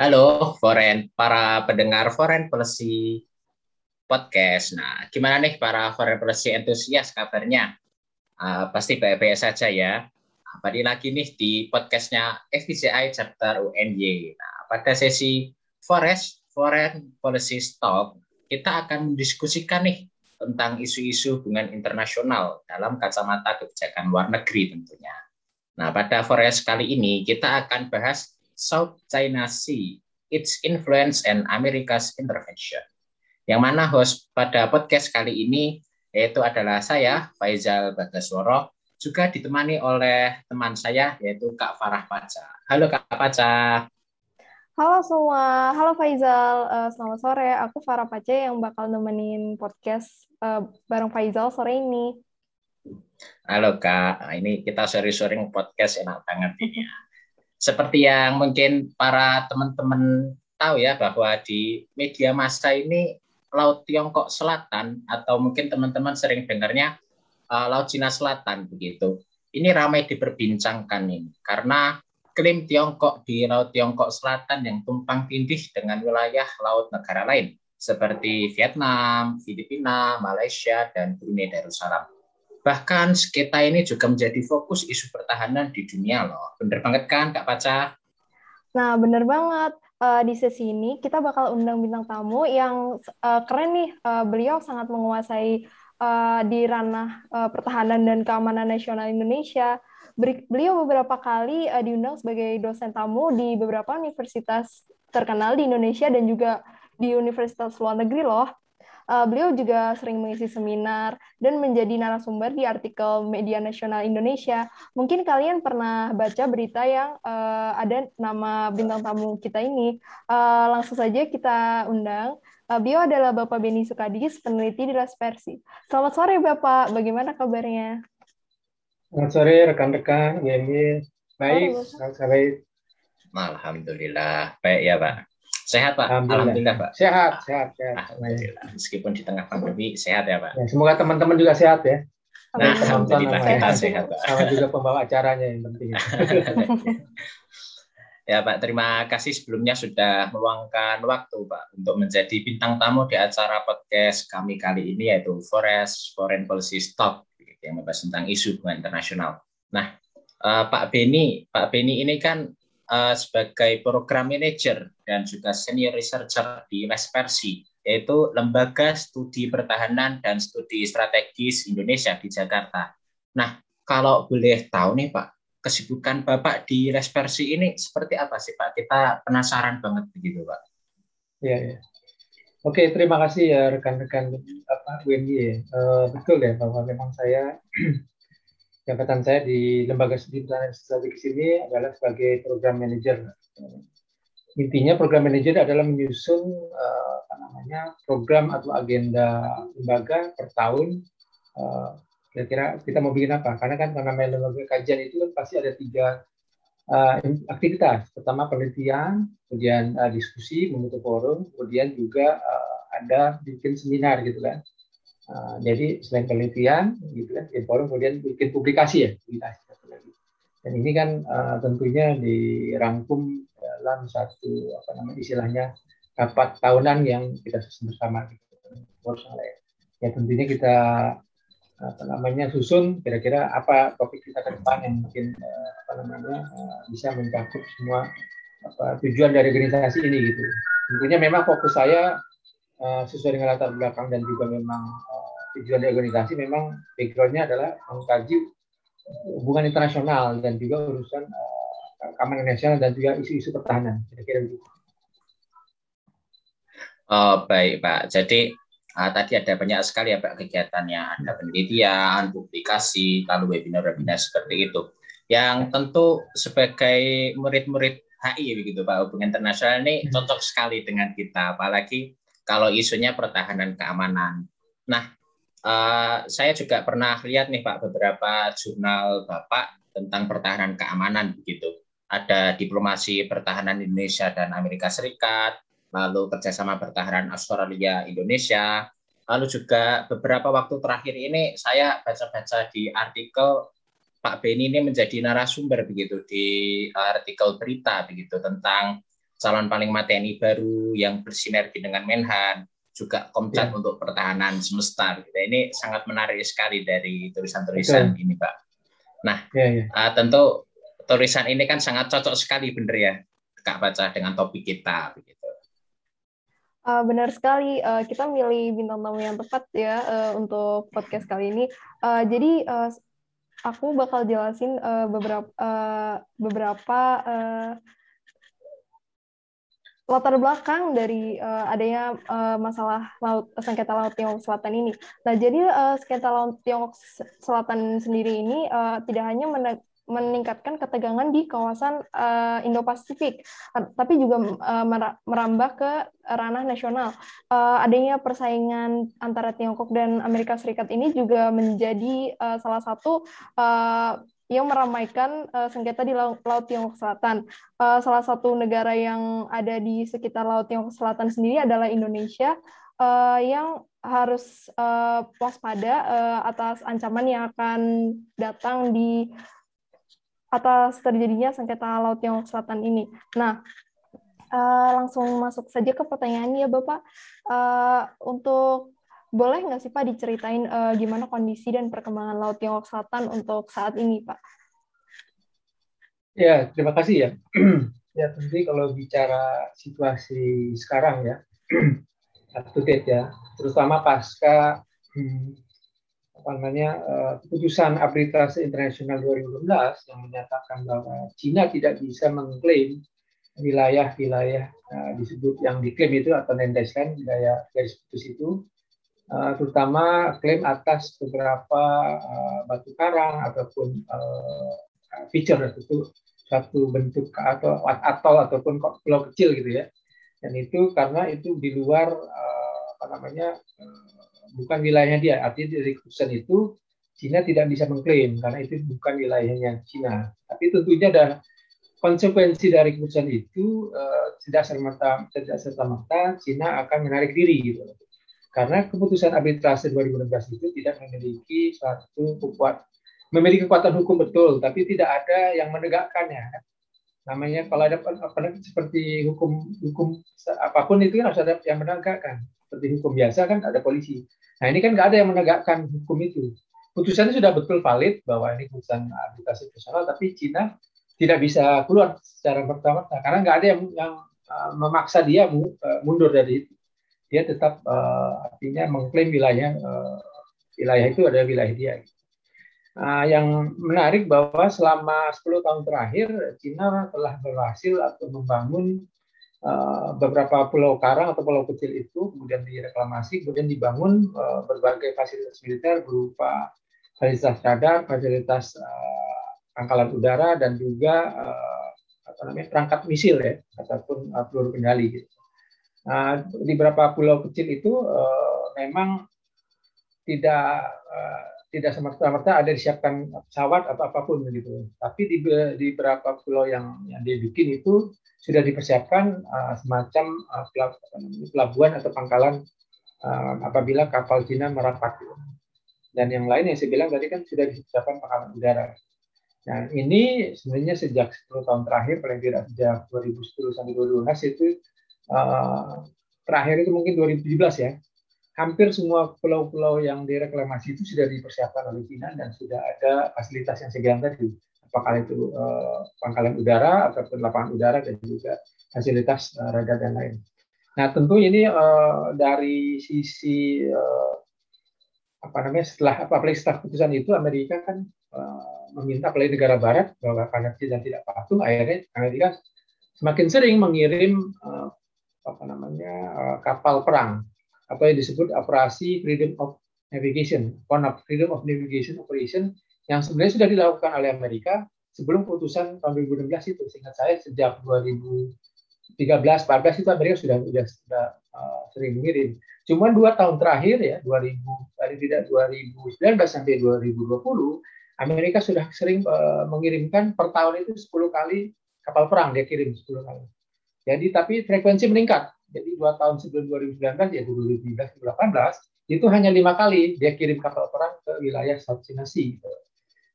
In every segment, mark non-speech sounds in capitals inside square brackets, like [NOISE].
Halo, Foreign, para pendengar Foreign Policy Podcast. Nah, gimana nih para Foreign Policy entusias kabarnya? Uh, pasti baik-baik saja ya. Kembali lagi nih di podcastnya FPCI Chapter UNY. Nah, pada sesi Forest Foreign Policy Talk, kita akan mendiskusikan nih tentang isu-isu hubungan internasional dalam kacamata kebijakan luar negeri tentunya. Nah, pada Forest kali ini kita akan bahas South China Sea, Its Influence and America's Intervention. Yang mana host pada podcast kali ini yaitu adalah saya, Faizal Bagasworo, juga ditemani oleh teman saya yaitu Kak Farah Paca. Halo Kak Paca. Halo semua, halo Faizal, uh, selamat sore. Aku Farah Paca yang bakal nemenin podcast uh, bareng Faizal sore ini. Halo Kak, nah, ini kita sore-sore podcast enak banget ini ya seperti yang mungkin para teman-teman tahu ya bahwa di media massa ini Laut Tiongkok Selatan atau mungkin teman-teman sering dengarnya uh, Laut Cina Selatan begitu. Ini ramai diperbincangkan ini karena klaim Tiongkok di Laut Tiongkok Selatan yang tumpang tindih dengan wilayah laut negara lain seperti Vietnam, Filipina, Malaysia, dan Brunei Darussalam. Bahkan kita ini juga menjadi fokus isu pertahanan di dunia loh. Bener banget kan Kak Paca? Nah, bener banget. Uh, di sesi ini kita bakal undang bintang tamu yang uh, keren nih. Uh, beliau sangat menguasai uh, di ranah uh, pertahanan dan keamanan nasional Indonesia. Beliau beberapa kali uh, diundang sebagai dosen tamu di beberapa universitas terkenal di Indonesia dan juga di universitas luar negeri loh. Uh, beliau juga sering mengisi seminar dan menjadi narasumber di artikel media nasional Indonesia. Mungkin kalian pernah baca berita yang uh, ada nama bintang tamu kita ini. Uh, langsung saja kita undang. Uh, beliau adalah Bapak Beni Sukadis, peneliti di Raspersi. Selamat sore Bapak, bagaimana kabarnya? Selamat sore rekan-rekan. Baik, selamat sore. Alhamdulillah, baik ya Pak. Sehat Pak. Alhamdulillah, Alhamdulillah Pak. Sehat, sehat, sehat. Alhamdulillah. Meskipun di tengah pandemi sehat ya Pak. Ya, semoga teman-teman juga sehat ya. Nah, Alhamdulillah kita sehat Pak. Sama juga pembawa acaranya yang penting. [LAUGHS] ya Pak, terima kasih sebelumnya sudah meluangkan waktu Pak untuk menjadi bintang tamu di acara podcast kami kali ini yaitu Forest Foreign Policy Talk yang membahas tentang isu hubungan internasional. Nah, uh, Pak Beni, Pak Beni ini kan uh, sebagai program manager dan juga senior researcher di Persi, yaitu Lembaga Studi Pertahanan dan Studi Strategis Indonesia di Jakarta. Nah, kalau boleh tahu nih Pak, kesibukan Bapak di Persi ini seperti apa sih Pak? Kita penasaran banget begitu Pak. Iya, ya. Oke, terima kasih ya rekan-rekan apa UNY. Uh, betul ya bahwa memang saya [CLEARS THROAT] jabatan saya di Lembaga Studi Pertahanan Strategis ini adalah sebagai program manager. Intinya program manager adalah menyusun uh, apa namanya program atau agenda lembaga per tahun. Uh, kira-kira kita mau bikin apa? Karena kan karena lembaga kajian itu kan pasti ada tiga uh, aktivitas. Pertama penelitian, kemudian diskusi, membentuk forum, kemudian juga ada bikin seminar gitu kan. Uh, jadi selain penelitian, gitu kan, ya kemudian bikin publikasi ya, publikasi Dan ini kan uh, tentunya dirangkum dalam satu apa namanya istilahnya rapat tahunan yang kita susun bersama. Gitu. Ya tentunya kita apa namanya susun kira-kira apa topik kita ke depan yang mungkin uh, apa namanya uh, bisa mencakup semua apa tujuan dari organisasi ini gitu. Tentunya memang fokus saya uh, sesuai dengan latar belakang dan juga memang tujuan organisasi memang backgroundnya adalah mengkaji hubungan internasional dan juga urusan uh, keamanan nasional dan juga isu-isu pertahanan. Kira-kira begitu. Oh baik Pak. Jadi uh, tadi ada banyak sekali ya Pak kegiatannya. Ada penelitian, publikasi, lalu webinar-webinar seperti itu. Yang tentu sebagai murid-murid HI begitu Pak hubungan internasional ini hmm. cocok sekali dengan kita apalagi kalau isunya pertahanan keamanan. Nah, Uh, saya juga pernah lihat nih Pak beberapa jurnal Bapak tentang pertahanan keamanan begitu. Ada diplomasi pertahanan Indonesia dan Amerika Serikat, lalu kerjasama pertahanan Australia Indonesia, lalu juga beberapa waktu terakhir ini saya baca-baca di artikel Pak Beni ini menjadi narasumber begitu di artikel berita begitu tentang calon panglima TNI baru yang bersinergi dengan Menhan, juga Komcat ya. untuk pertahanan semesta. Gitu. Ini sangat menarik sekali dari tulisan-tulisan ini, Pak. Nah, ya, ya. Uh, tentu tulisan ini kan sangat cocok sekali, bener ya, Kak baca dengan topik kita. Begitu. Uh, benar sekali, uh, kita milih bintang tamu yang tepat ya uh, untuk podcast kali ini. Uh, jadi uh, aku bakal jelasin uh, beberapa uh, beberapa uh, latar belakang dari uh, adanya uh, masalah laut sengketa laut Tiongkok Selatan ini. Nah, jadi uh, sengketa laut Tiongkok Selatan sendiri ini uh, tidak hanya meningkatkan ketegangan di kawasan uh, Indo-Pasifik, tapi juga uh, merambah ke ranah nasional. Uh, adanya persaingan antara Tiongkok dan Amerika Serikat ini juga menjadi uh, salah satu uh, yang meramaikan uh, sengketa di Laut, Tiongkok Selatan. Uh, salah satu negara yang ada di sekitar Laut Tiongkok Selatan sendiri adalah Indonesia, uh, yang harus uh, waspada uh, atas ancaman yang akan datang di atas terjadinya sengketa Laut Tiongkok Selatan ini. Nah, uh, langsung masuk saja ke pertanyaannya, Bapak. Uh, untuk boleh nggak sih Pak diceritain uh, gimana kondisi dan perkembangan Laut Tiongkok Selatan untuk saat ini, Pak? Ya, terima kasih ya. [CLEARS THROAT] ya, tentu kalau bicara situasi sekarang ya, [CLEARS THROAT] up to date ya, terutama pasca hmm, apa namanya uh, keputusan arbitrase internasional 2012 yang menyatakan bahwa Cina tidak bisa mengklaim wilayah-wilayah uh, disebut yang diklaim itu atau Nendes wilayah garis putus itu uh, terutama klaim atas beberapa uh, batu karang ataupun uh, feature itu satu bentuk atau atol ataupun pulau kecil gitu ya. Dan itu karena itu di luar uh, apa namanya uh, bukan wilayahnya dia. Artinya dari keputusan itu Cina tidak bisa mengklaim karena itu bukan wilayahnya Cina. Tapi tentunya ada konsekuensi dari keputusan itu uh, tidak serta tidak serta merta Cina akan menarik diri gitu karena keputusan arbitrase 2016 itu tidak memiliki suatu kekuatan memiliki kekuatan hukum betul, tapi tidak ada yang menegakkannya. Namanya kalau ada seperti hukum hukum apa pun itu kan harus ada yang menegakkan. Seperti hukum biasa kan ada polisi. Nah ini kan nggak ada yang menegakkan hukum itu. Putusannya sudah betul valid bahwa ini keputusan arbitrase internasional, tapi Cina tidak bisa keluar secara pertama karena nggak ada yang, yang uh, memaksa dia uh, mundur dari itu dia tetap uh, artinya mengklaim wilayah uh, wilayah itu adalah wilayah dia. Uh, yang menarik bahwa selama 10 tahun terakhir Cina telah berhasil atau membangun uh, beberapa pulau karang atau pulau kecil itu kemudian direklamasi kemudian dibangun uh, berbagai fasilitas militer berupa fasilitas radar, fasilitas uh, pangkalan udara dan juga uh, apa namanya perangkat misil ya ataupun uh, peluru kendali gitu. Nah, di beberapa pulau kecil itu uh, memang tidak uh, tidak semerta-merta ada disiapkan pesawat atau apa pun begitu. Tapi di, di beberapa pulau yang yang dia bikin itu sudah dipersiapkan uh, semacam uh, pelabuhan atau pangkalan uh, apabila kapal Cina merapat. Dan yang lain yang saya bilang tadi kan sudah disiapkan pangkalan udara. Nah, ini sebenarnya sejak 10 tahun terakhir, paling tidak sejak 2010 sampai 2012 itu uh, terakhir itu mungkin 2017 ya, hampir semua pulau-pulau yang direklamasi itu sudah dipersiapkan oleh China dan sudah ada fasilitas yang saya bilang tadi, apakah itu uh, pangkalan udara ataupun lapangan udara dan juga fasilitas uh, radar dan lain. Nah tentu ini uh, dari sisi uh, apa namanya setelah apa apalagi setelah putusan itu Amerika kan uh, meminta apalagi negara Barat bahwa karena China tidak patuh akhirnya Amerika semakin sering mengirim uh, apa namanya uh, kapal perang atau yang disebut operasi Freedom of Navigation, of Freedom of Navigation Operation yang sebenarnya sudah dilakukan oleh Amerika sebelum putusan tahun 2016 itu. Seingat saya sejak 2013, 14 itu Amerika sudah sudah, sudah uh, sering mengirim. Cuma dua tahun terakhir ya 2000 tadi tidak 2019 sampai 2020 Amerika sudah sering uh, mengirimkan per tahun itu 10 kali kapal perang dia kirim 10 kali. Jadi tapi frekuensi meningkat. Jadi dua tahun sebelum 2019 yaitu 2017 2018 itu hanya lima kali dia kirim kapal perang ke wilayah Sea. Gitu.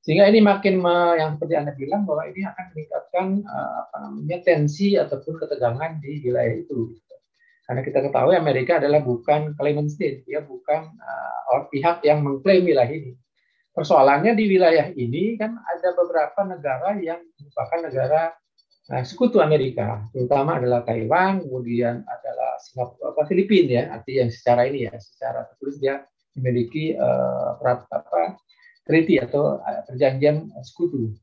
Sehingga ini makin yang seperti Anda bilang bahwa ini akan meningkatkan uh, apa namanya tensi ataupun ketegangan di wilayah itu. Karena kita ketahui Amerika adalah bukan claimant state, dia bukan uh, pihak yang mengklaim wilayah ini. Persoalannya di wilayah ini kan ada beberapa negara yang merupakan negara uh, sekutu Amerika, terutama adalah Taiwan, kemudian adalah Singapura, apa Filipina ya, artinya yang secara ini ya, secara tertulis dia memiliki uh, apa treaty atau uh, perjanjian sekutu.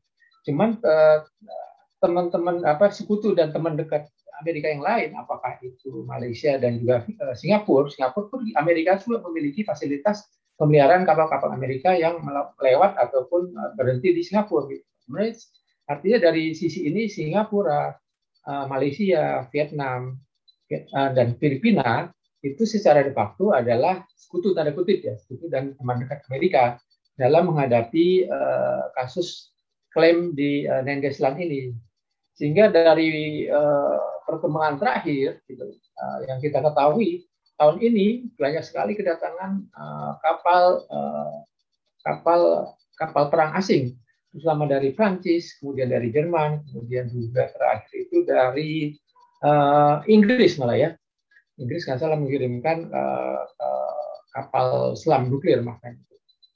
Cuman uh, teman-teman apa sekutu dan teman dekat Amerika yang lain, apakah itu Malaysia dan juga uh, Singapura, Singapura pun Amerika juga memiliki fasilitas pemeliharaan kapal-kapal Amerika yang melewat ataupun uh, berhenti di Singapura. Sebenarnya artinya dari sisi ini Singapura, uh, Malaysia, Vietnam, uh, dan Filipina itu secara de facto adalah sekutu tanda kutip ya, sekutu dan teman dekat Amerika dalam menghadapi uh, kasus klaim di uh, ini. Sehingga dari perkembangan terakhir gitu, yang kita ketahui tahun ini banyak sekali kedatangan kapal kapal kapal perang asing, terutama dari Prancis, kemudian dari Jerman, kemudian juga terakhir itu dari uh, Inggris malah ya. Inggris nggak salah mengirimkan uh, uh, kapal selam nuklir bahkan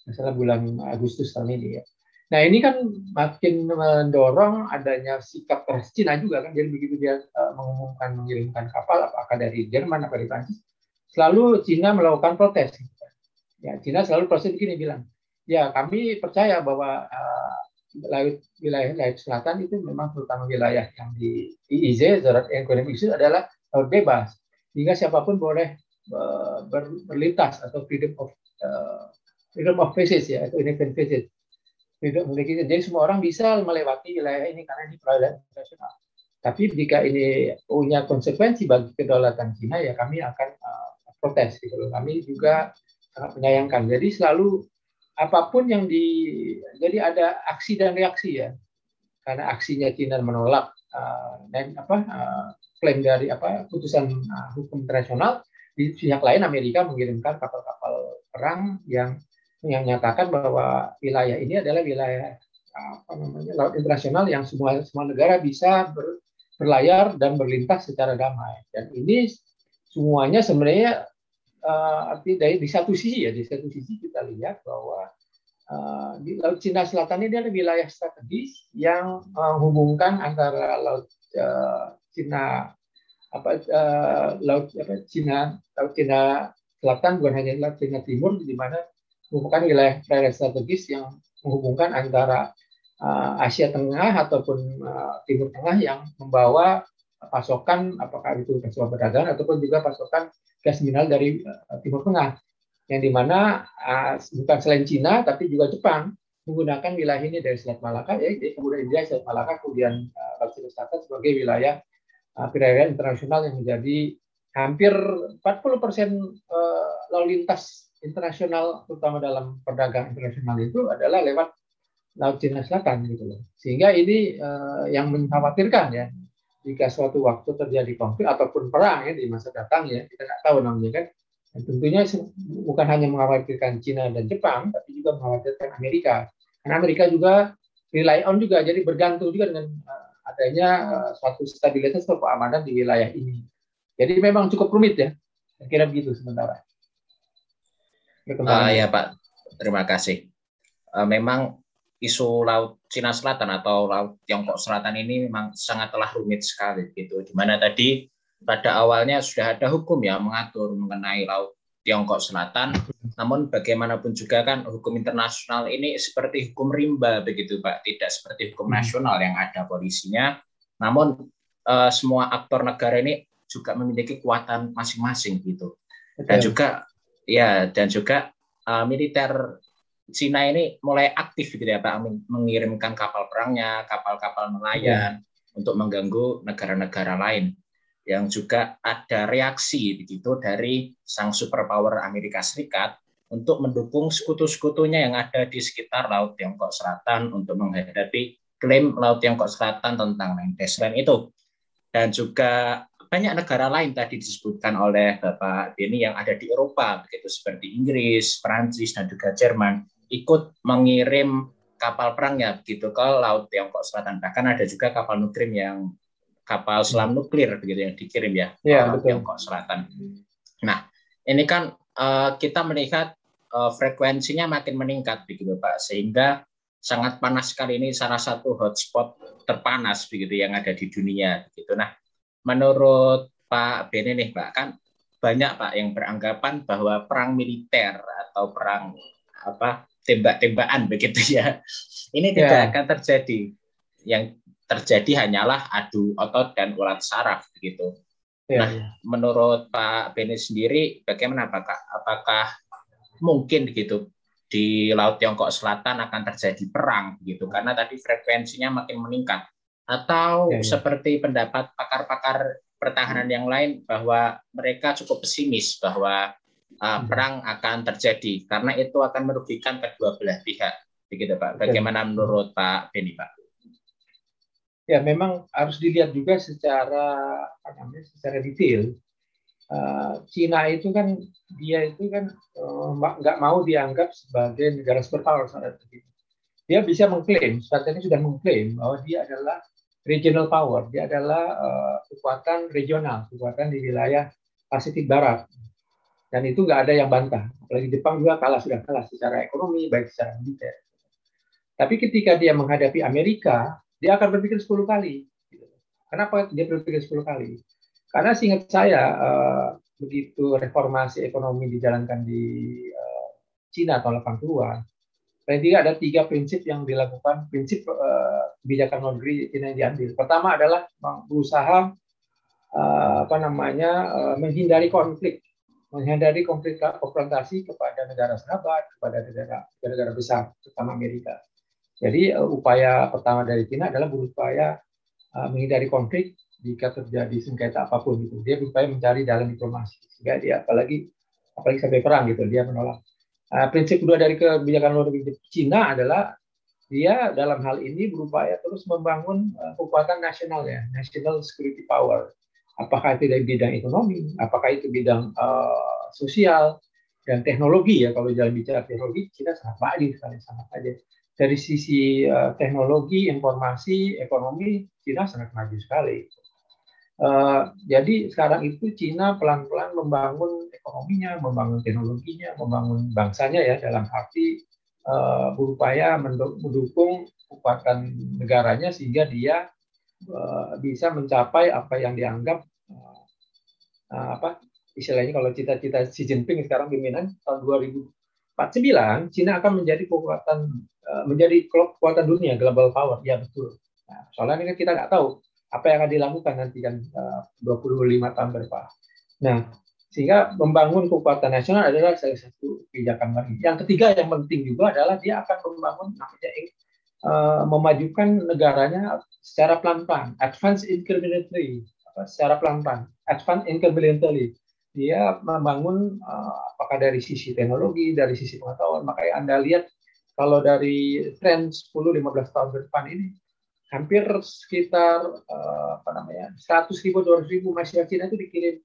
misalnya bulan Agustus tahun ini ya. Nah ini kan makin mendorong adanya sikap keras Cina juga kan. Jadi begitu dia uh, mengumumkan mengirimkan kapal, apakah dari Jerman atau dari Prancis, selalu Cina melakukan protes. Ya Cina selalu protes begini bilang, ya kami percaya bahwa uh, laut wilayah laut selatan itu memang terutama wilayah yang di IIZ, Zarat Ekonomi itu adalah laut bebas, sehingga siapa pun boleh ber, berlintas atau freedom of uh, freedom of passage ya atau independent passage tidak memiliki jadi semua orang bisa melewati wilayah ini karena ini perairan internasional. Tapi jika ini punya konsekuensi bagi kedaulatan Cina ya kami akan uh, protes gitu. Kami juga sangat menyayangkan. Jadi selalu apa pun yang di jadi ada aksi dan reaksi ya. Karena aksinya Cina menolak uh, apa uh, klaim dari apa putusan uh, hukum internasional di pihak lain Amerika mengirimkan kapal-kapal perang yang yang menyatakan bahwa wilayah ini adalah wilayah apa namanya laut internasional yang semua semua negara bisa ber, berlayar dan berlintas secara damai. Dan ini semuanya sebenarnya arti dari di satu sisi ya di satu sisi kita lihat bahwa uh, di Laut Cina Selatan ini adalah wilayah strategis yang menghubungkan antara Laut Cina apa Laut apa Cina Laut Cina Selatan bukan hanya Laut Cina Timur di mana merupakan wilayah perairan strategis yang menghubungkan antara Asia Tengah ataupun Timur Tengah yang membawa pasokan apakah itu pasokan perdagangan ataupun juga pasokan gas mineral dari uh, Timur Tengah yang di mana uh, bukan selain Cina tapi juga Jepang menggunakan wilayah ini dari Selat Malaka ya jadi kemudian India Selat Malaka kemudian uh, Selatan sebagai wilayah uh, perairan internasional yang menjadi hampir 40 persen lalu lintas internasional terutama dalam perdagangan internasional itu adalah lewat Laut Cina Selatan gitu loh. Sehingga ini yang mengkhawatirkan ya jika suatu waktu terjadi konflik ataupun perang ya di masa datang ya kita nggak tahu namanya kan. Dan tentunya bukan hanya mengkhawatirkan Cina dan Jepang tapi juga mengkhawatirkan Amerika. Karena Amerika juga rely on juga jadi bergantung juga dengan uh, adanya uh, suatu stabilitas atau keamanan di wilayah ini. Jadi memang cukup rumit ya. Saya kira begitu sementara. Uh, ya Pak, terima kasih. Uh, memang isu Laut Cina Selatan atau Laut Tiongkok Selatan ini memang sangat telah rumit sekali gitu. Di mana tadi pada awalnya sudah ada hukum ya mengatur mengenai Laut Tiongkok Selatan, namun bagaimanapun juga kan hukum internasional ini seperti hukum rimba begitu Pak, tidak seperti hukum hmm. nasional yang ada polisinya. Namun uh, semua aktor negara ini juga memiliki kekuatan masing-masing gitu. Dan juga ya dan juga uh, militer Cina ini mulai aktif gitu ya Pak mengirimkan kapal perangnya, kapal-kapal nelayan hmm. untuk mengganggu negara-negara lain yang juga ada reaksi begitu dari sang superpower Amerika Serikat untuk mendukung sekutu-sekutunya yang ada di sekitar Laut Tiongkok Selatan untuk menghadapi klaim Laut Tiongkok Selatan tentang Land itu. Dan juga banyak negara lain tadi disebutkan oleh Bapak Denny yang ada di Eropa, begitu seperti Inggris, Prancis, dan juga Jerman, ikut mengirim kapal perangnya begitu ke laut Tiongkok Selatan. Bahkan ada juga kapal nuklir yang kapal selam nuklir begitu yang dikirim ya, ya ke Tiongkok Selatan. Nah, ini kan uh, kita melihat uh, frekuensinya makin meningkat begitu Pak, sehingga sangat panas sekali ini salah satu hotspot terpanas begitu yang ada di dunia begitu. Nah, menurut Pak Beni nih Pak kan banyak Pak yang beranggapan bahwa perang militer atau perang apa tembak-tembakan [LAUGHS] begitu ya. Ini tidak yeah. akan terjadi. Yang terjadi hanyalah adu otot dan urat saraf begitu. Yeah, nah, yeah. menurut Pak Beni sendiri bagaimana Pak? Apakah mungkin gitu di Laut Tiongkok Selatan akan terjadi perang gitu karena tadi frekuensinya makin meningkat atau ya, ya. seperti pendapat pakar-pakar pertahanan yang lain bahwa mereka cukup pesimis bahwa uh, perang akan terjadi. Karena itu akan merugikan kedua belah pihak. Begitu Pak. Bagaimana menurut Pak Beni Pak? Ya memang harus dilihat juga secara apa namanya secara detail. Uh, Cina itu kan dia itu kan uh, nggak mau dianggap sebagai negara superpower saat itu. Dia bisa mengklaim, saat ini sudah mengklaim bahwa dia adalah regional power, dia adalah uh, kekuatan regional, kekuatan di wilayah Pasifik Barat. Dan itu nggak ada yang bantah. Apalagi Jepang juga kalah sudah kalah secara ekonomi, baik secara militer. Tapi ketika dia menghadapi Amerika, dia akan berpikir 10 kali. Kenapa dia berpikir 10 kali? Karena singkat saya uh, begitu reformasi ekonomi dijalankan di uh, Cina tahun 80-an, paling tidak ada tiga prinsip yang dilakukan, prinsip uh, kebijakan luar negeri Cina yang diambil. Pertama adalah berusaha apa namanya menghindari konflik, menghindari konflik konfrontasi kepada negara sahabat, kepada negara negara besar, terutama Amerika. Jadi uh, upaya pertama dari Cina adalah berupaya uh, menghindari konflik jika terjadi sengketa apa pun gitu. Dia berupaya mencari dalam diplomasi sehingga dia apalagi apalagi sampai perang gitu dia menolak. Uh, prinsip kedua dari kebijakan luar negeri Cina adalah dia dalam hal ini berupaya terus membangun uh, kekuatan nasional ya, national security power. Apakah itu dari bidang ekonomi, apakah itu bidang uh, sosial dan teknologi ya. Kalau jalan bicara teknologi, Cina sangat maju sekali sangat aja. Dari sisi uh, teknologi, informasi, ekonomi, Cina sangat maju sekali. Uh, jadi sekarang itu Cina pelan-pelan membangun ekonominya, membangun teknologinya, membangun bangsanya ya dalam arti uh, berupaya mendukung kekuatan negaranya sehingga dia bisa mencapai apa yang dianggap uh, uh, apa istilahnya kalau cita-cita Xi Jinping sekarang pimpinan tahun 2049 Cina akan menjadi kekuatan menjadi kekuatan dunia global power ya betul. Nah, soalnya ini kita nggak tahu apa yang akan dilakukan nanti kan eh, uh, 25 tahun depan. Nah, sehingga membangun kekuatan nasional adalah salah satu kebijakan lagi. Yang ketiga yang penting juga adalah dia akan membangun namanya uh, memajukan negaranya secara pelan-pelan, advance incrementally, secara pelan-pelan, advance incrementally. Dia membangun uh, apakah dari sisi teknologi, dari sisi pengetahuan, makanya Anda lihat kalau dari tren 10-15 tahun ke depan ini hampir sekitar uh, apa namanya 100 ribu 200 ribu mahasiswa Cina itu dikirim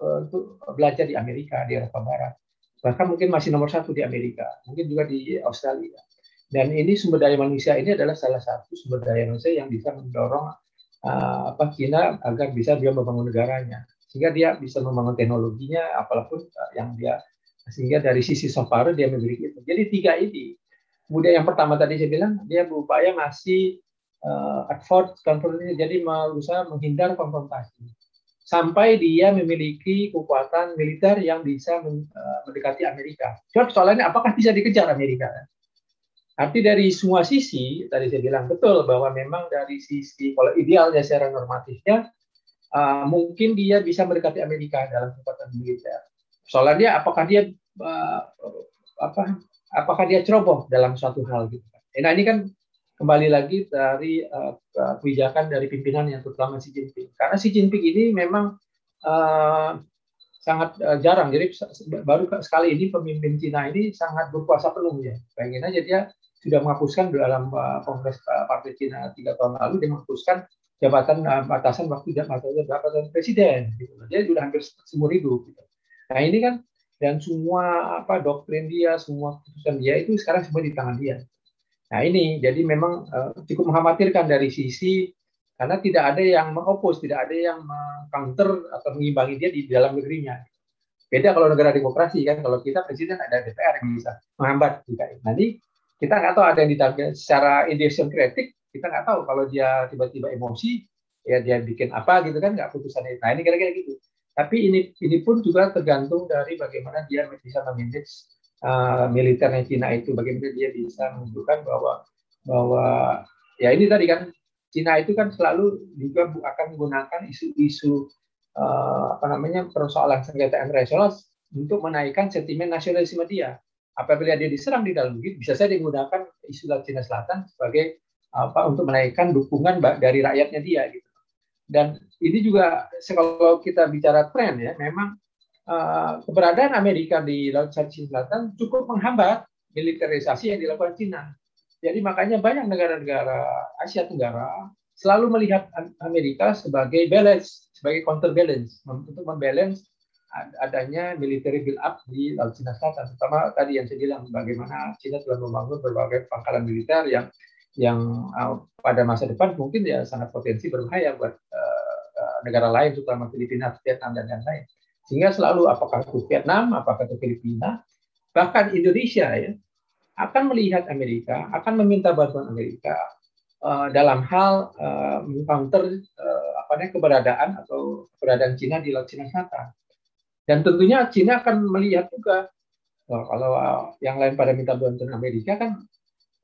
untuk belajar di Amerika di Eropa Barat. Bahkan mungkin masih nomor satu di Amerika mungkin juga di Australia dan ini sumber daya manusia ini adalah salah satu sumber daya manusia yang bisa mendorong uh, apa Cina agar bisa dia membangun negaranya sehingga dia bisa membangun teknologinya apa pun uh, yang dia sehingga dari sisi soft dia memiliki itu jadi tiga ini kemudian yang pertama tadi saya bilang dia berupaya masih uh, effort konfrontasi jadi berusaha menghindar konfrontasi sampai dia memiliki kekuatan militer yang bisa eh, mendekati Amerika. Soalnya apakah bisa dikejar Amerika? Arti dari semua sisi, tadi saya bilang betul bahwa memang dari sisi kalau idealnya secara normatifnya uh, mungkin dia bisa mendekati Amerika dalam kekuatan militer. Soalnya dia apakah dia uh, apa apakah dia ceroboh dalam suatu hal gitu. Nah ini kan kembali lagi dari uh, kebijakan dari pimpinan yang terutama Xi Jinping. Karena Xi Jinping ini memang uh, sangat uh, jarang. Jadi baru sekali ini pemimpin Cina ini sangat berkuasa penuh ya. Pengen aja dia sudah menghapuskan dalam uh, Kongres uh, Partai Cina tiga tahun lalu dia menghapuskan jabatan uh, batasan waktu jabatan jabatan presiden. Gitu. Dia sudah hampir seumur hidup. Gitu. Nah ini kan dan semua apa doktrin dia, semua keputusan dia itu sekarang semua di tangan dia. Nah ini jadi memang uh, cukup mengkhawatirkan dari sisi karena tidak ada yang mengopos, tidak ada yang mengcounter atau mengimbangi dia di dalam negerinya. Beda kalau negara demokrasi kan, kalau kita presiden ada DPR yang bisa menghambat juga. Nanti kita nggak tahu ada yang ditarget secara idiosyncratic, kita nggak tahu kalau dia tiba-tiba emosi, ya dia bikin apa gitu kan, nggak putusannya. Nah ini kira-kira gitu. Tapi ini ini pun juga tergantung dari bagaimana dia bisa memanage uh, militernya Cina itu, bagaimana dia bisa menunjukkan bahwa bahwa ya ini tadi kan Cina itu kan selalu juga akan menggunakan isu-isu uh, apa namanya persoalan sengketa internasional untuk menaikkan sentimen nasionalisme dia. Apabila dia diserang di dalam negeri, bisa saja menggunakan isu Cina Selatan sebagai apa untuk menaikkan dukungan dari rakyatnya dia gitu. Dan ini juga kalau kita bicara tren ya, memang uh, keberadaan Amerika di Laut Cina Selatan cukup menghambat militerisasi yang dilakukan Cina. Jadi makanya banyak negara-negara Asia Tenggara selalu melihat Amerika sebagai balance, sebagai counterbalance untuk membalance adanya military build up di Laut Cina Selatan. Terutama tadi yang saya bilang bagaimana Cina telah membangun berbagai pangkalan militer yang yang uh, pada masa depan mungkin ya sangat potensi berbahaya buat uh, uh, negara lain, terutama Filipina, Vietnam dan lain-lain. Sehingga selalu apakah itu Vietnam, apakah itu Filipina, bahkan Indonesia ya akan melihat Amerika, akan meminta bantuan Amerika uh, dalam hal uh, mengcounter uh, apa keberadaan atau keberadaan Cina di Laut Cina Selatan. Dan tentunya Cina akan melihat juga oh, kalau uh, yang lain pada minta bantuan Amerika kan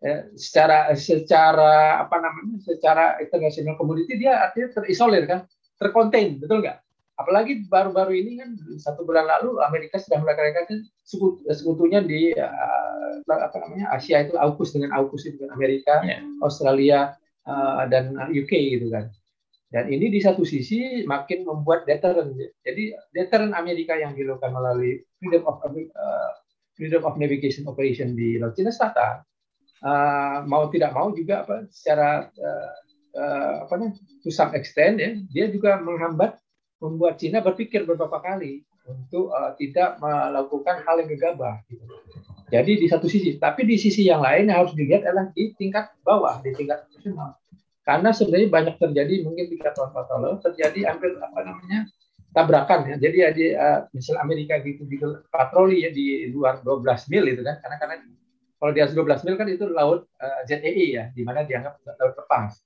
eh, secara secara apa namanya secara international community dia artinya terisolir kan terkonten betul nggak apalagi baru-baru ini kan satu bulan lalu Amerika sudah melakukan sekutunya di uh, apa namanya Asia itu AUKUS dengan AUKUS itu dengan Amerika, yeah. Australia uh, dan UK gitu kan. Dan ini di satu sisi makin membuat deterrent. Jadi deterrent Amerika yang dilakukan melalui freedom of uh, freedom of navigation operation di Laut Cina Selatan uh, mau tidak mau juga apa secara uh, uh, apa namanya to some extent ya dia juga menghambat membuat Cina berpikir beberapa kali untuk uh, tidak melakukan hal yang gegabah. Gitu. Jadi di satu sisi, tapi di sisi yang lain yang harus dilihat adalah di tingkat bawah, di tingkat nasional. Karena sebenarnya banyak terjadi mungkin tiga tahun empat tahun terjadi hampir apa namanya tabrakan ya. Jadi ya di uh, misal Amerika gitu di patroli ya di luar 12 mil itu kan, karena karena kalau di atas 12 mil kan itu laut uh, eh, ZEE ya, di mana dianggap laut lepas.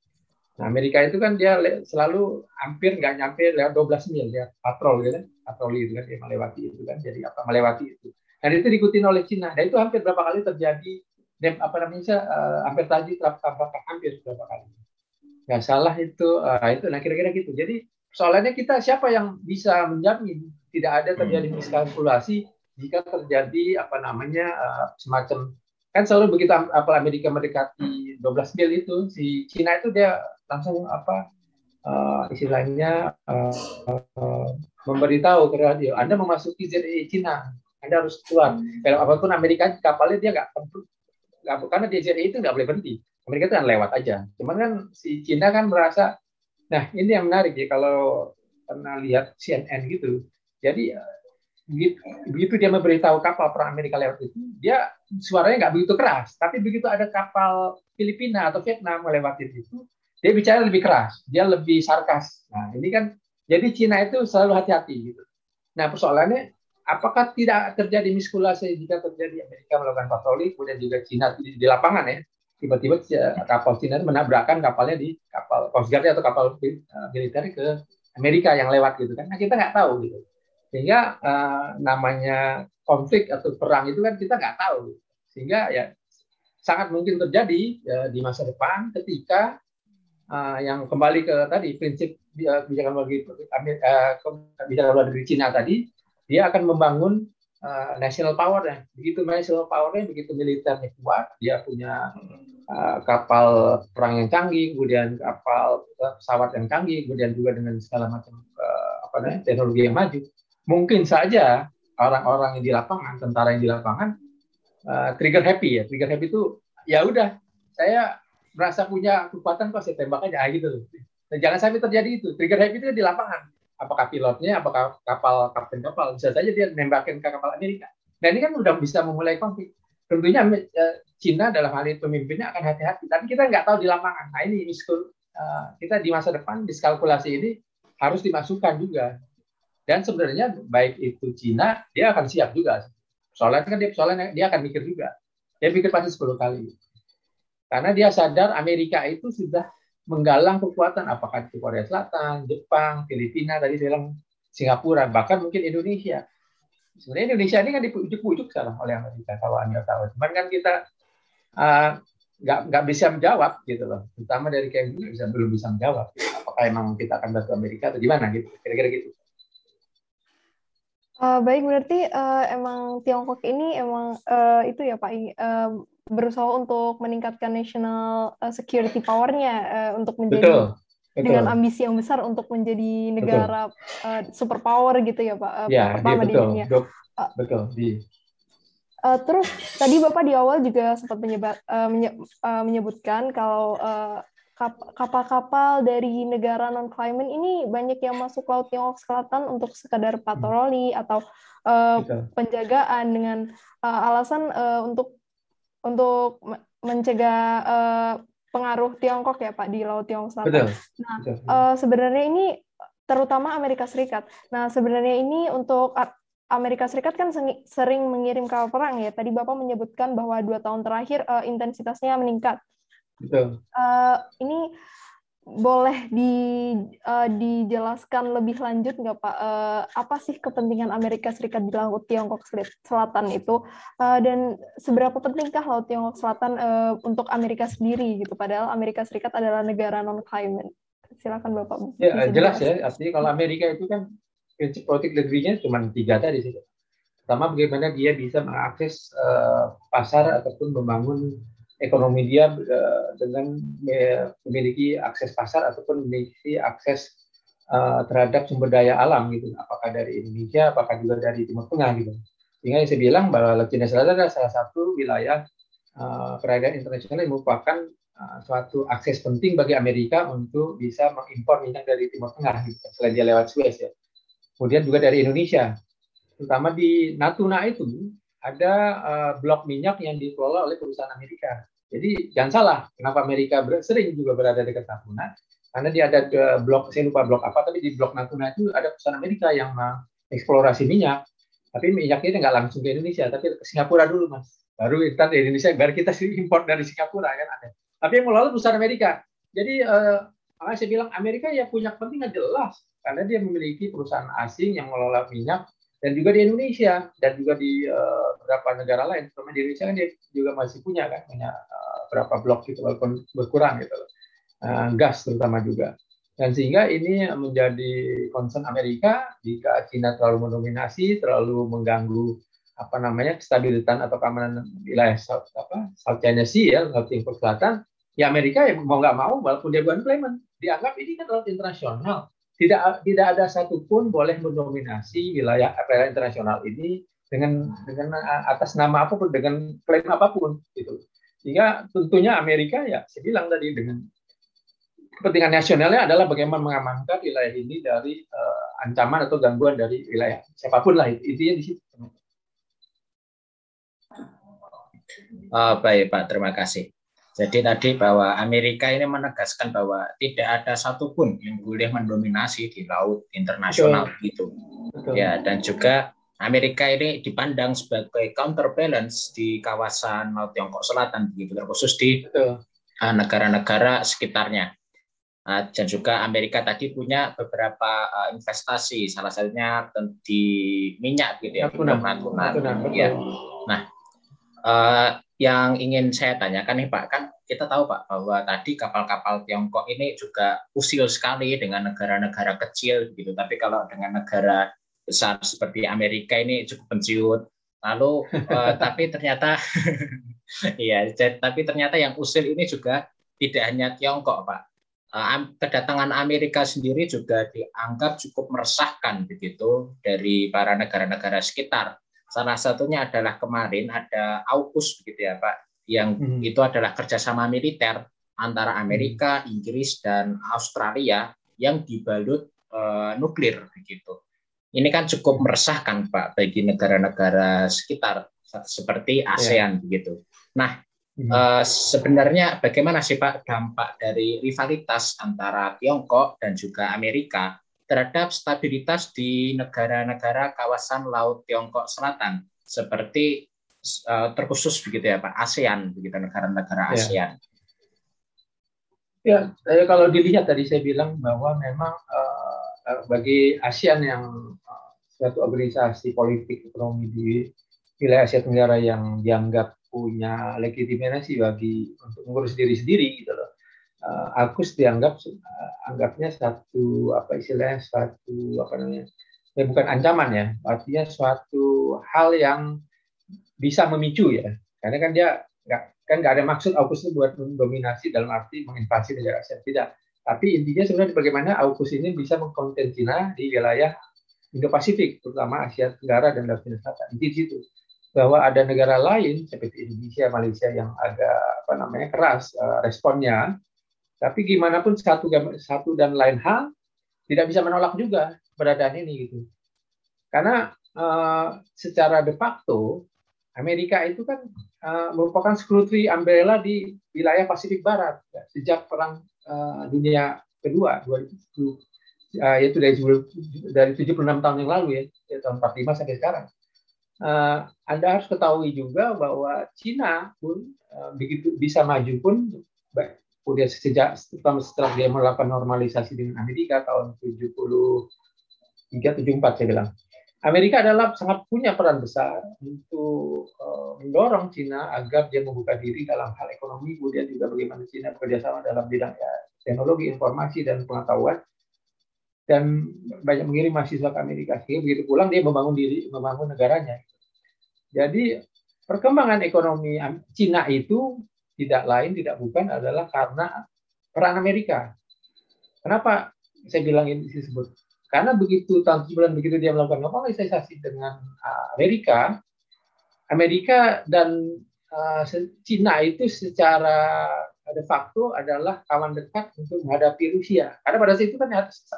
Nah, Amerika itu kan dia selalu hampir nggak nyampe lewat 12 mil dia patrol gitu kan, patroli itu kan dia melewati itu kan, jadi apa melewati itu. Dan itu diikuti oleh Cina. Dan itu hampir berapa kali terjadi dem, apa namanya uh, hampir tadi tabrakan hampir berapa kali. Nggak salah itu uh, itu nah kira-kira gitu. Jadi soalnya kita siapa yang bisa menjamin tidak ada terjadi hmm. miskalkulasi jika terjadi apa namanya uh, semacam kan selalu begitu apel Amerika mendekati 12 mil itu si Cina itu dia langsung apa uh, istilahnya uh, uh, memberitahu ke radio Anda memasuki ZEE Cina Anda harus keluar kalau apa pun Amerika kapalnya dia nggak nggak karena di ZEE itu nggak boleh berhenti Amerika itu kan lewat aja cuman kan si Cina kan merasa nah ini yang menarik ya kalau pernah lihat CNN gitu jadi begitu, dia memberitahu kapal perang Amerika lewat itu, dia suaranya nggak begitu keras. Tapi begitu ada kapal Filipina atau Vietnam melewati itu, dia bicara lebih keras, dia lebih sarkas. Nah ini kan jadi Cina itu selalu hati-hati gitu. Nah persoalannya apakah tidak terjadi miskulasi jika terjadi Amerika melakukan patroli, kemudian juga Cina di, di lapangan ya, tiba-tiba kapal Cina menabrakkan kapalnya di kapal Coast Guard atau kapal uh, militer ke Amerika yang lewat gitu kan. Nah kita nggak tahu gitu. Sehingga uh, namanya konflik atau perang itu kan kita nggak tahu. Sehingga ya sangat mungkin terjadi ya, di masa depan ketika uh, yang kembali ke tadi prinsip kebijakan luar negeri kebijakan luar negeri Cina tadi dia akan membangun uh, national power ya begitu national powernya begitu militernya kuat dia punya uh, kapal perang yang canggih kemudian kapal pesawat yang canggih kemudian juga dengan segala macam uh, apa namanya teknologi yang maju mungkin saja orang-orang yang di lapangan, tentara yang di lapangan uh, trigger happy ya. Trigger happy itu ya udah saya merasa punya kekuatan kok saya tembak aja gitu. Dan jangan sampai terjadi itu. Trigger happy itu di lapangan. Apakah pilotnya, apakah kapal kapten kapal bisa saja dia nembakin ke kapal Amerika. Nah ini kan udah bisa memulai konflik. Tentunya uh, Cina dalam hal ini pemimpinnya akan hati-hati. Tapi kita nggak tahu di lapangan. Nah ini uh, kita di masa depan diskalkulasi ini harus dimasukkan juga. Dan sebenarnya baik itu Cina, dia akan siap juga. Soalnya kan dia soalnya dia akan mikir juga. Dia pikir pasti 10 kali. Karena dia sadar Amerika itu sudah menggalang kekuatan apakah itu Korea Selatan, Jepang, Filipina, tadi saya bilang Singapura, bahkan mungkin Indonesia. Sebenarnya Indonesia ini kan dipujuk-pujuk sekarang oleh Amerika kalau Anda tahu. Cuman kan kita uh, nggak bisa menjawab gitu loh. Terutama dari kayak bisa belum bisa menjawab. Apakah emang kita akan bantu Amerika atau gimana gitu. Kira-kira gitu. Uh, baik berarti uh, emang Tiongkok ini emang uh, itu ya Pak uh, berusaha untuk meningkatkan national security power-nya uh, untuk menjadi betul, betul. dengan ambisi yang besar untuk menjadi negara uh, superpower gitu ya Pak uh, ya, pertama di dunia. Uh, betul di Uh, terus tadi Bapak di awal juga sempat menyebut, uh, menye, uh, menyebutkan kalau uh, kapal-kapal dari negara non claimant ini banyak yang masuk laut Tiongkok Selatan untuk sekadar hmm. patroli atau uh, penjagaan dengan uh, alasan uh, untuk untuk mencegah uh, pengaruh Tiongkok ya Pak di laut Tiongkok Selatan. Betul. Nah, Betul. Uh, sebenarnya ini terutama Amerika Serikat. Nah, sebenarnya ini untuk Amerika Serikat kan sering mengirim kapal perang ya. Tadi Bapak menyebutkan bahwa dua tahun terakhir uh, intensitasnya meningkat. Betul. Uh, ini boleh di, uh, dijelaskan lebih lanjut nggak Pak? Uh, apa sih kepentingan Amerika Serikat di Laut Tiongkok Selatan itu? Uh, dan seberapa pentingkah Laut Tiongkok Selatan uh, untuk Amerika sendiri gitu? Padahal Amerika Serikat adalah negara non-claimant. Silakan Bapak. Ya, jelas ya. Artinya kalau Amerika itu kan prinsip politik negerinya cuma tiga tadi sih. Pertama, bagaimana dia bisa mengakses uh, pasar ataupun membangun ekonomi dia uh, dengan memiliki akses pasar ataupun memiliki akses uh, terhadap sumber daya alam gitu. Apakah dari Indonesia apakah juga dari Timur Tengah gitu. Sehingga saya bilang bahwa Laut Cina Selatan adalah salah satu wilayah uh, internasional yang merupakan suatu akses penting bagi Amerika untuk bisa mengimpor minyak dari Timur Tengah gitu, selain dia lewat Suez ya. Kemudian juga dari Indonesia. Terutama di Natuna itu ada blok minyak yang dikelola oleh perusahaan Amerika jadi jangan salah, kenapa Amerika sering juga berada dekat Natuna? Karena dia ada ke blok, saya lupa blok apa, tapi di blok Natuna itu ada perusahaan Amerika yang mengeksplorasi minyak. Tapi minyaknya nggak langsung ke Indonesia, tapi ke Singapura dulu, Mas. Baru kita di Indonesia, baru kita import dari Singapura kan ada. Tapi yang melalui perusahaan Amerika. Jadi eh, makanya saya bilang Amerika ya punya kepentingan jelas karena dia memiliki perusahaan asing yang mengelola minyak dan juga di Indonesia dan juga di uh, beberapa negara lain terutama di Indonesia kan dia juga masih punya kan punya uh, berapa blok gitu walaupun berkurang gitu uh, gas terutama juga. Dan sehingga ini menjadi concern Amerika jika China terlalu mendominasi terlalu mengganggu apa namanya stabilitas atau keamanan wilayah South, apa South China Sea ya Laut Timur Selatan ya Amerika ya mau nggak mau walaupun dia bukan claimant dianggap ini kan laut internasional tidak tidak ada satupun boleh mendominasi wilayah perairan internasional ini dengan dengan atas nama apa pun dengan klaim apa pun gitu sehingga tentunya Amerika ya saya bilang tadi dengan kepentingan nasionalnya adalah bagaimana mengamankan wilayah ini dari uh, ancaman atau gangguan dari wilayah siapa pun lah intinya di situ. Oh, baik Pak, terima kasih. Jadi tadi bahwa Amerika ini menegaskan bahwa tidak ada satupun yang boleh mendominasi di laut internasional Betul. gitu. Betul. Ya dan juga Amerika ini dipandang sebagai counterbalance di kawasan Laut Tiongkok Selatan begitu terkhusus di uh, negara-negara sekitarnya. Uh, dan juga Amerika tadi punya beberapa uh, investasi, salah satunya di minyak gitu ya, Natuna. Natuna. Ya. Nah, uh, yang ingin saya tanyakan nih Pak, kan kita tahu Pak bahwa tadi kapal-kapal Tiongkok ini juga usil sekali dengan negara-negara kecil gitu. Tapi kalau dengan negara besar seperti Amerika ini cukup pensiun. Lalu uh, [LAUGHS] tapi ternyata [LAUGHS] iya, tapi ternyata yang usil ini juga tidak hanya Tiongkok Pak. Uh, kedatangan Amerika sendiri juga dianggap cukup meresahkan begitu dari para negara-negara sekitar Salah satunya adalah kemarin ada AUKUS begitu ya Pak, yang hmm. itu adalah kerjasama militer antara Amerika, hmm. Inggris dan Australia yang dibalut uh, nuklir begitu. Ini kan cukup meresahkan Pak bagi negara-negara sekitar. seperti ASEAN yeah. begitu. Nah, hmm. uh, sebenarnya bagaimana sih Pak dampak dari rivalitas antara Tiongkok dan juga Amerika terhadap stabilitas di negara-negara kawasan Laut Tiongkok Selatan seperti uh, terkhusus begitu ya Pak ASEAN begitu negara-negara iya. ASEAN. Ya, ya kalau dilihat tadi saya bilang bahwa memang uh, bagi ASEAN yang uh, suatu organisasi politik ekonomi di wilayah Asia Tenggara yang dianggap punya legitimasi bagi untuk mengurus diri sendiri gitu loh. Uh, AUKUS dianggap uh, anggapnya satu apa istilahnya satu apa namanya ya bukan ancaman ya artinya suatu hal yang bisa memicu ya. Karena kan dia nggak kan nggak ada maksud AUKUS itu buat mendominasi dalam arti menginvasi negara Asia. Tidak. Tapi intinya sebenarnya bagaimana AUKUS ini bisa mengkonten Cina di wilayah Indo-Pasifik terutama Asia Tenggara dan Laut Cina Selatan. Di situ. Bahwa ada negara lain seperti Indonesia, Malaysia yang agak apa namanya keras uh, responnya, tapi gimana pun satu satu dan lain hal tidak bisa menolak juga keberadaan ini gitu. Karena uh, secara de facto Amerika itu kan uh, merupakan sekutu umbrella di wilayah Pasifik Barat ya, sejak perang uh, dunia kedua 2007 uh, yaitu dari dari 76 tahun yang lalu ya, ya tahun 45 sampai sekarang uh, Anda harus ketahui juga bahwa Cina pun uh, begitu bisa maju pun kemudian sejak setelah, dia melakukan normalisasi dengan Amerika tahun 73 74 saya bilang. Amerika adalah sangat punya peran besar untuk uh, mendorong Cina agar dia membuka diri dalam hal ekonomi, kemudian juga bagaimana Cina bekerjasama dalam bidang ya, teknologi, informasi, dan pengetahuan. Dan banyak mengirim mahasiswa ke Amerika. Sehingga begitu pulang dia membangun diri membangun negaranya. Jadi perkembangan ekonomi Cina itu tidak lain tidak bukan adalah karena peran Amerika. Kenapa saya bilang ini disebut? Karena begitu tahun bulan begitu dia melakukan normalisasi dengan uh, Amerika, Amerika dan uh, Cina itu secara de facto adalah kawan dekat untuk menghadapi Rusia. Karena pada saat itu kan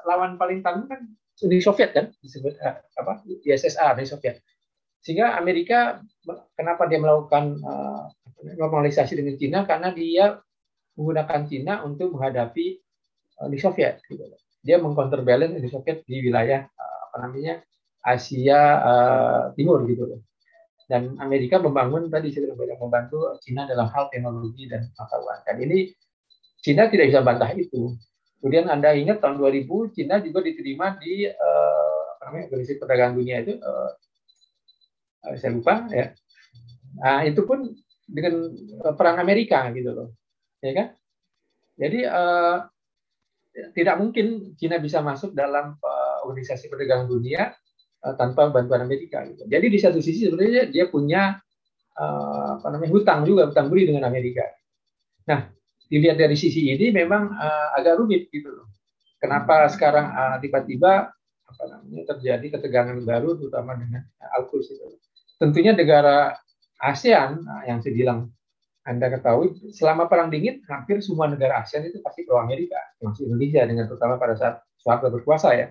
lawan paling tangguh kan Uni Soviet kan disebut uh, apa USSR Uni Soviet. Sehingga Amerika kenapa dia melakukan uh, normalisasi dengan Cina karena dia menggunakan Cina untuk menghadapi uh, Uni Soviet. Gitu. Dia mengcounterbalance Uni Soviet di wilayah uh, apa namanya Asia uh, Timur gitu loh. Dan Amerika membangun tadi saya banyak membantu Cina dalam hal teknologi dan pengetahuan. Dan ini Cina tidak bisa bantah itu. Kemudian Anda ingat tahun 2000 Cina juga diterima di uh, apa namanya Organisasi Perdagangan Dunia itu uh, saya lupa ya. Nah, itu pun dengan eh, peran Amerika gitu loh. Ya kan? Jadi uh, tidak mungkin Cina bisa masuk dalam uh, organisasi perdagangan dunia uh, tanpa bantuan Amerika gitu. Jadi di satu sisi sebenarnya dia punya uh, apa namanya hutang juga hutang budi dengan Amerika. Nah, dilihat dari sisi ini memang uh, agak rumit gitu loh. Kenapa sekarang uh, tiba-tiba apa namanya terjadi ketegangan baru terutama dengan AUKUS itu tentunya negara ASEAN nah, yang saya bilang Anda ketahui selama perang dingin hampir semua negara ASEAN itu pasti pro Amerika termasuk Indonesia dengan terutama pada saat Soeharto berkuasa ya.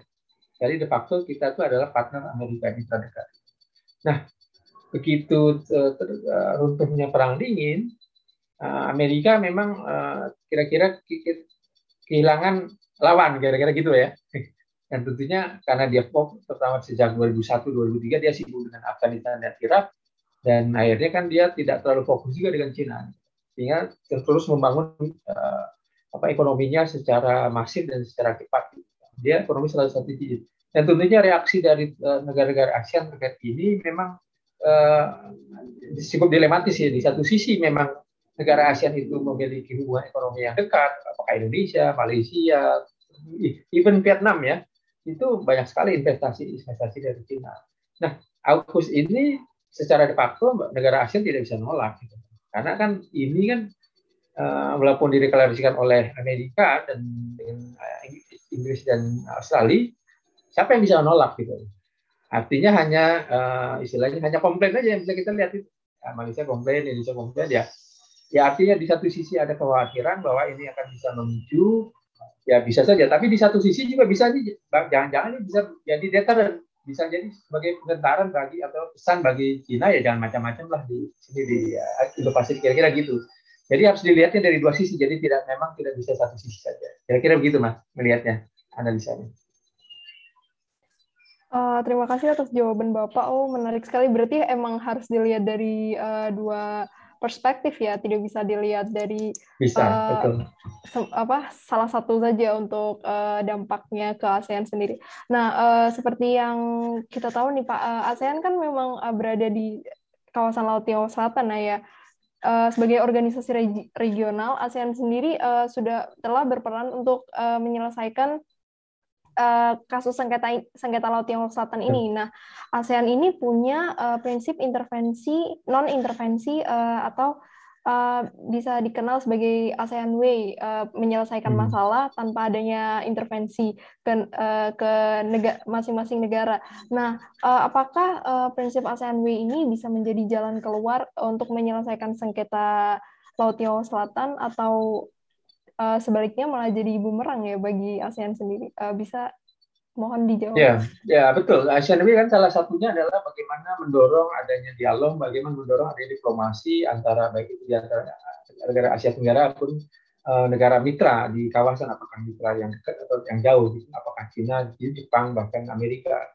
Jadi de facto kita itu adalah partner Amerika yang terdekat nah begitu uh, runtuhnya perang dingin uh, Amerika memang kira-kira kehilangan lawan kira-kira gitu ya dan tentunya karena dia pop terutama sejak 2001-2003 dia sibuk dengan Afghanistan dan Irak. Dan akhirnya kan dia tidak terlalu fokus juga dengan Cina sehingga terus membangun uh, apa ekonominya secara masif dan secara cepat. Dia ekonomi salah satu tinggi dan tentunya reaksi dari uh, negara-negara ASEAN terkait ini memang uh, cukup dilematis ya. Di satu sisi memang negara ASEAN itu memiliki hubungan ekonomi yang dekat. Apakah Indonesia Malaysia even Vietnam ya itu banyak sekali investasi-investasi dari China. Nah, AUKUS ini secara de facto negara ASEAN tidak bisa nolak. Gitu. Karena kan ini kan uh, walaupun dideklarasikan oleh Amerika dan dengan uh, Inggris dan Australia, siapa yang bisa nolak gitu. Artinya hanya uh, istilahnya hanya komplain aja yang bisa kita lihat itu. Ya, Malaysia komplain, Indonesia komplain ya. Ya artinya di satu sisi ada kekhawatiran bahwa ini akan bisa memicu ya bisa saja. Tapi di satu sisi juga bisa jangan-jangan ini bisa jadi deterrent bisa jadi sebagai pengentaran bagi atau pesan bagi Cina ya jangan macam-macam lah di sini di ya, kira-kira gitu. Jadi harus dilihatnya dari dua sisi. Jadi tidak memang tidak bisa satu sisi saja. Kira-kira begitu mas melihatnya analisanya. Uh, terima kasih atas jawaban Bapak. Oh, menarik sekali. Berarti emang harus dilihat dari uh, dua perspektif ya, tidak bisa dilihat dari bisa, uh, betul. apa salah satu saja untuk uh, dampaknya ke ASEAN sendiri. Nah, uh, seperti yang kita tahu nih Pak, uh, ASEAN kan memang uh, berada di kawasan Laut Tiongkok Selatan nah ya. Uh, sebagai organisasi regi regional, ASEAN sendiri uh, sudah telah berperan untuk uh, menyelesaikan uh, kasus sengketa sengketa laut Tiongkok Selatan ini. Nah, ASEAN ini punya uh, prinsip intervensi non intervensi uh, eh, atau uh, bisa dikenal sebagai ASEAN Way uh, menyelesaikan hmm. masalah tanpa adanya intervensi ke uh, ke masing-masing negara. Nah, uh, apakah uh, prinsip ASEAN Way ini bisa menjadi jalan keluar untuk menyelesaikan sengketa Laut Tiongkok Selatan atau uh, sebaliknya malah jadi bumerang ya bagi ASEAN sendiri. Uh, bisa mohon dijawab. Ya, ya betul. ASEAN ini kan salah satunya adalah bagaimana mendorong adanya dialog, bagaimana mendorong adanya diplomasi antara baik itu di antara negara Asia Tenggara pun uh, negara mitra di kawasan apakah mitra yang dekat atau yang jauh, apakah Cina, Jepang, bahkan Amerika.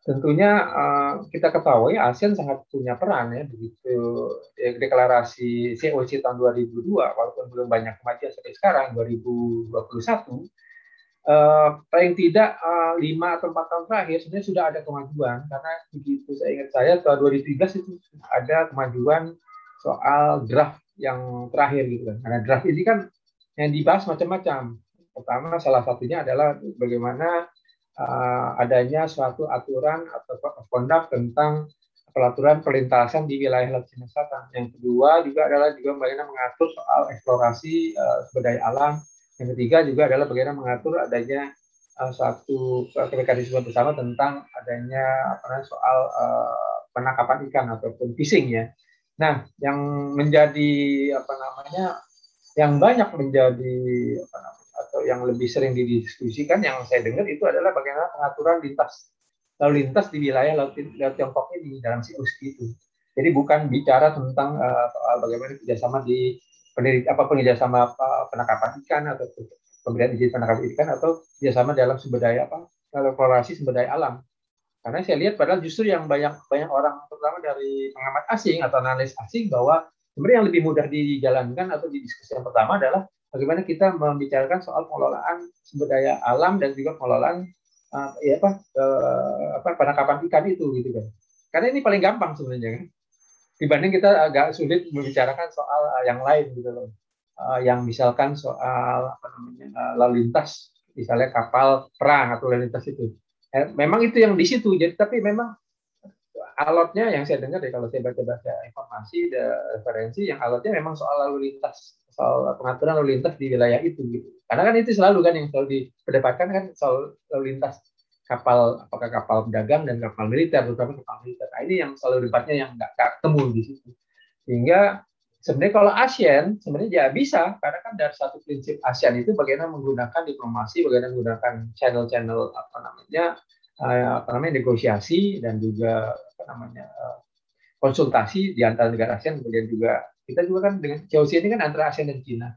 Tentunya uh, kita ketahui ASEAN sangat punya peran ya begitu deklarasi COC tahun 2002 walaupun belum banyak kematian sampai sekarang 2021 uh, paling tidak uh, lima atau empat tahun terakhir sebenarnya sudah ada kemajuan. Karena begitu saya ingat saya tahun 2013 itu ada kemajuan soal draft yang terakhir gitu kan. Karena draft ini kan yang dibahas macam-macam. Pertama salah satunya adalah bagaimana uh, adanya suatu aturan atau conduct tentang pelaturan perlintasan di wilayah Laut Cina Selatan. Yang kedua juga adalah juga bagaimana mengatur soal eksplorasi uh, sumber daya alam. Yang ketiga juga adalah bagaimana mengatur adanya uh, suatu mekanisme bersama tentang adanya apa namanya soal penangkapan ikan ataupun fishing ya. Nah, yang menjadi apa namanya yang banyak menjadi apa namanya atau yang lebih sering didiskusikan yang saya dengar itu adalah bagaimana pengaturan lintas lalu lintas di wilayah laut, laut Tiongkok ini dalam COC itu. Jadi bukan bicara tentang uh, bagaimana kerjasama di pendidik apa kerjasama uh, penangkapan ikan atau pemberian izin penangkapan ikan atau kerjasama dalam sumber daya apa eksplorasi sumber daya alam. Karena saya lihat padahal justru yang banyak banyak orang terutama dari pengamat asing atau analis asing bahwa sebenarnya yang lebih mudah dijalankan atau didiskusikan pertama adalah bagaimana kita membicarakan soal pengelolaan sumber daya alam dan juga pengelolaan uh, ya apa uh, apa penangkapan ikan itu gitu kan. Karena ini paling gampang sebenarnya kan. Dibanding kita agak sulit membicarakan soal uh, yang lain gitu loh. Uh, yang misalkan soal apa namanya uh, lalu lintas misalnya kapal perang atau lalu lintas itu. Eh, memang itu yang di situ. Jadi tapi memang alotnya yang saya dengar ya kalau saya baca-baca informasi dan referensi yang alotnya memang soal lalu lintas soal pengaturan lalu lintas di wilayah itu gitu. Karena kan itu selalu kan yang selalu diperdebatkan kan soal lalu lintas kapal apakah kapal pedagang dan kapal militer terutama kapal militer. Nah, ini yang selalu debatnya yang nggak ketemu di situ. Sehingga sebenarnya kalau ASEAN sebenarnya ya bisa karena kan dari satu prinsip ASEAN itu bagaimana menggunakan diplomasi, bagaimana menggunakan channel-channel apa namanya eh, apa namanya negosiasi dan juga apa namanya eh, konsultasi di antara negara ASEAN kemudian juga kita juga kan dengan COC ini kan antara ASEAN dan Cina.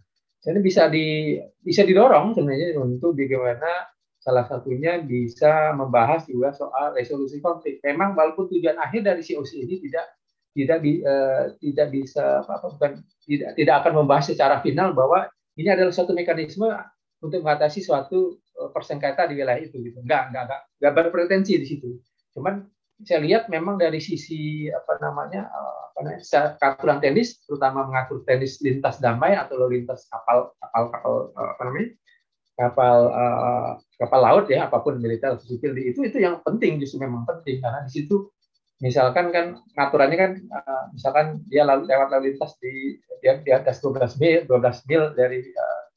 Jadi bisa di bisa didorong sebenarnya untuk bagaimana salah satunya bisa membahas juga soal resolusi konflik. Memang walaupun tujuan akhir dari COC ini tidak tidak di, uh, tidak bisa apa, apa bukan tidak tidak akan membahas secara final bahwa ini adalah suatu mekanisme untuk mengatasi suatu uh, persengketa di wilayah itu gitu. Enggak, enggak, enggak, enggak berpretensi di situ. Cuman saya lihat memang dari sisi apa namanya eh, apa namanya tenis terutama mengatur tenis lintas damai atau lintas kapal kapal kapal eh, apa namanya kapal uh, kapal laut ya apa pun militer atau sipil itu itu yang penting justru memang penting. Karena di situ misalkan kan aturannya kan misalkan dia lalu lewat lalu lintas di di atas 12 mil 12 mil dari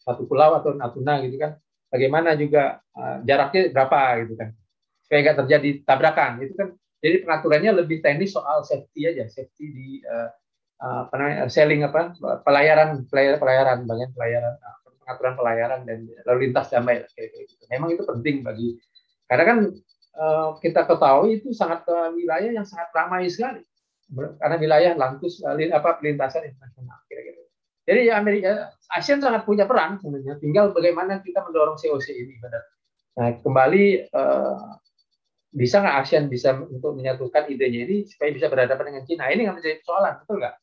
satu pulau atau Natuna gitu kan bagaimana juga jaraknya berapa gitu kan. Supaya nggak terjadi tabrakan itu kan jadi pengaturannya lebih teknis soal safety aja, safety di uh, apa namanya selling apa pelayaran pelayaran pelayaran bagian pelayaran pengaturan pelayaran dan lalu lintas damai kayak gitu. Memang itu penting bagi karena kan uh, kita ketahui itu sangat uh, wilayah yang sangat ramai sekali karena wilayah lantus apa perlintasan internasional kira-kira. Jadi Amerika ASEAN sangat punya peran sebenarnya. Tinggal bagaimana kita mendorong COC ini benar. Nah kembali uh, bisa nggak ASEAN bisa untuk menyatukan idenya ini supaya bisa berhadapan dengan Cina? Ini nggak menjadi persoalan, betul nggak?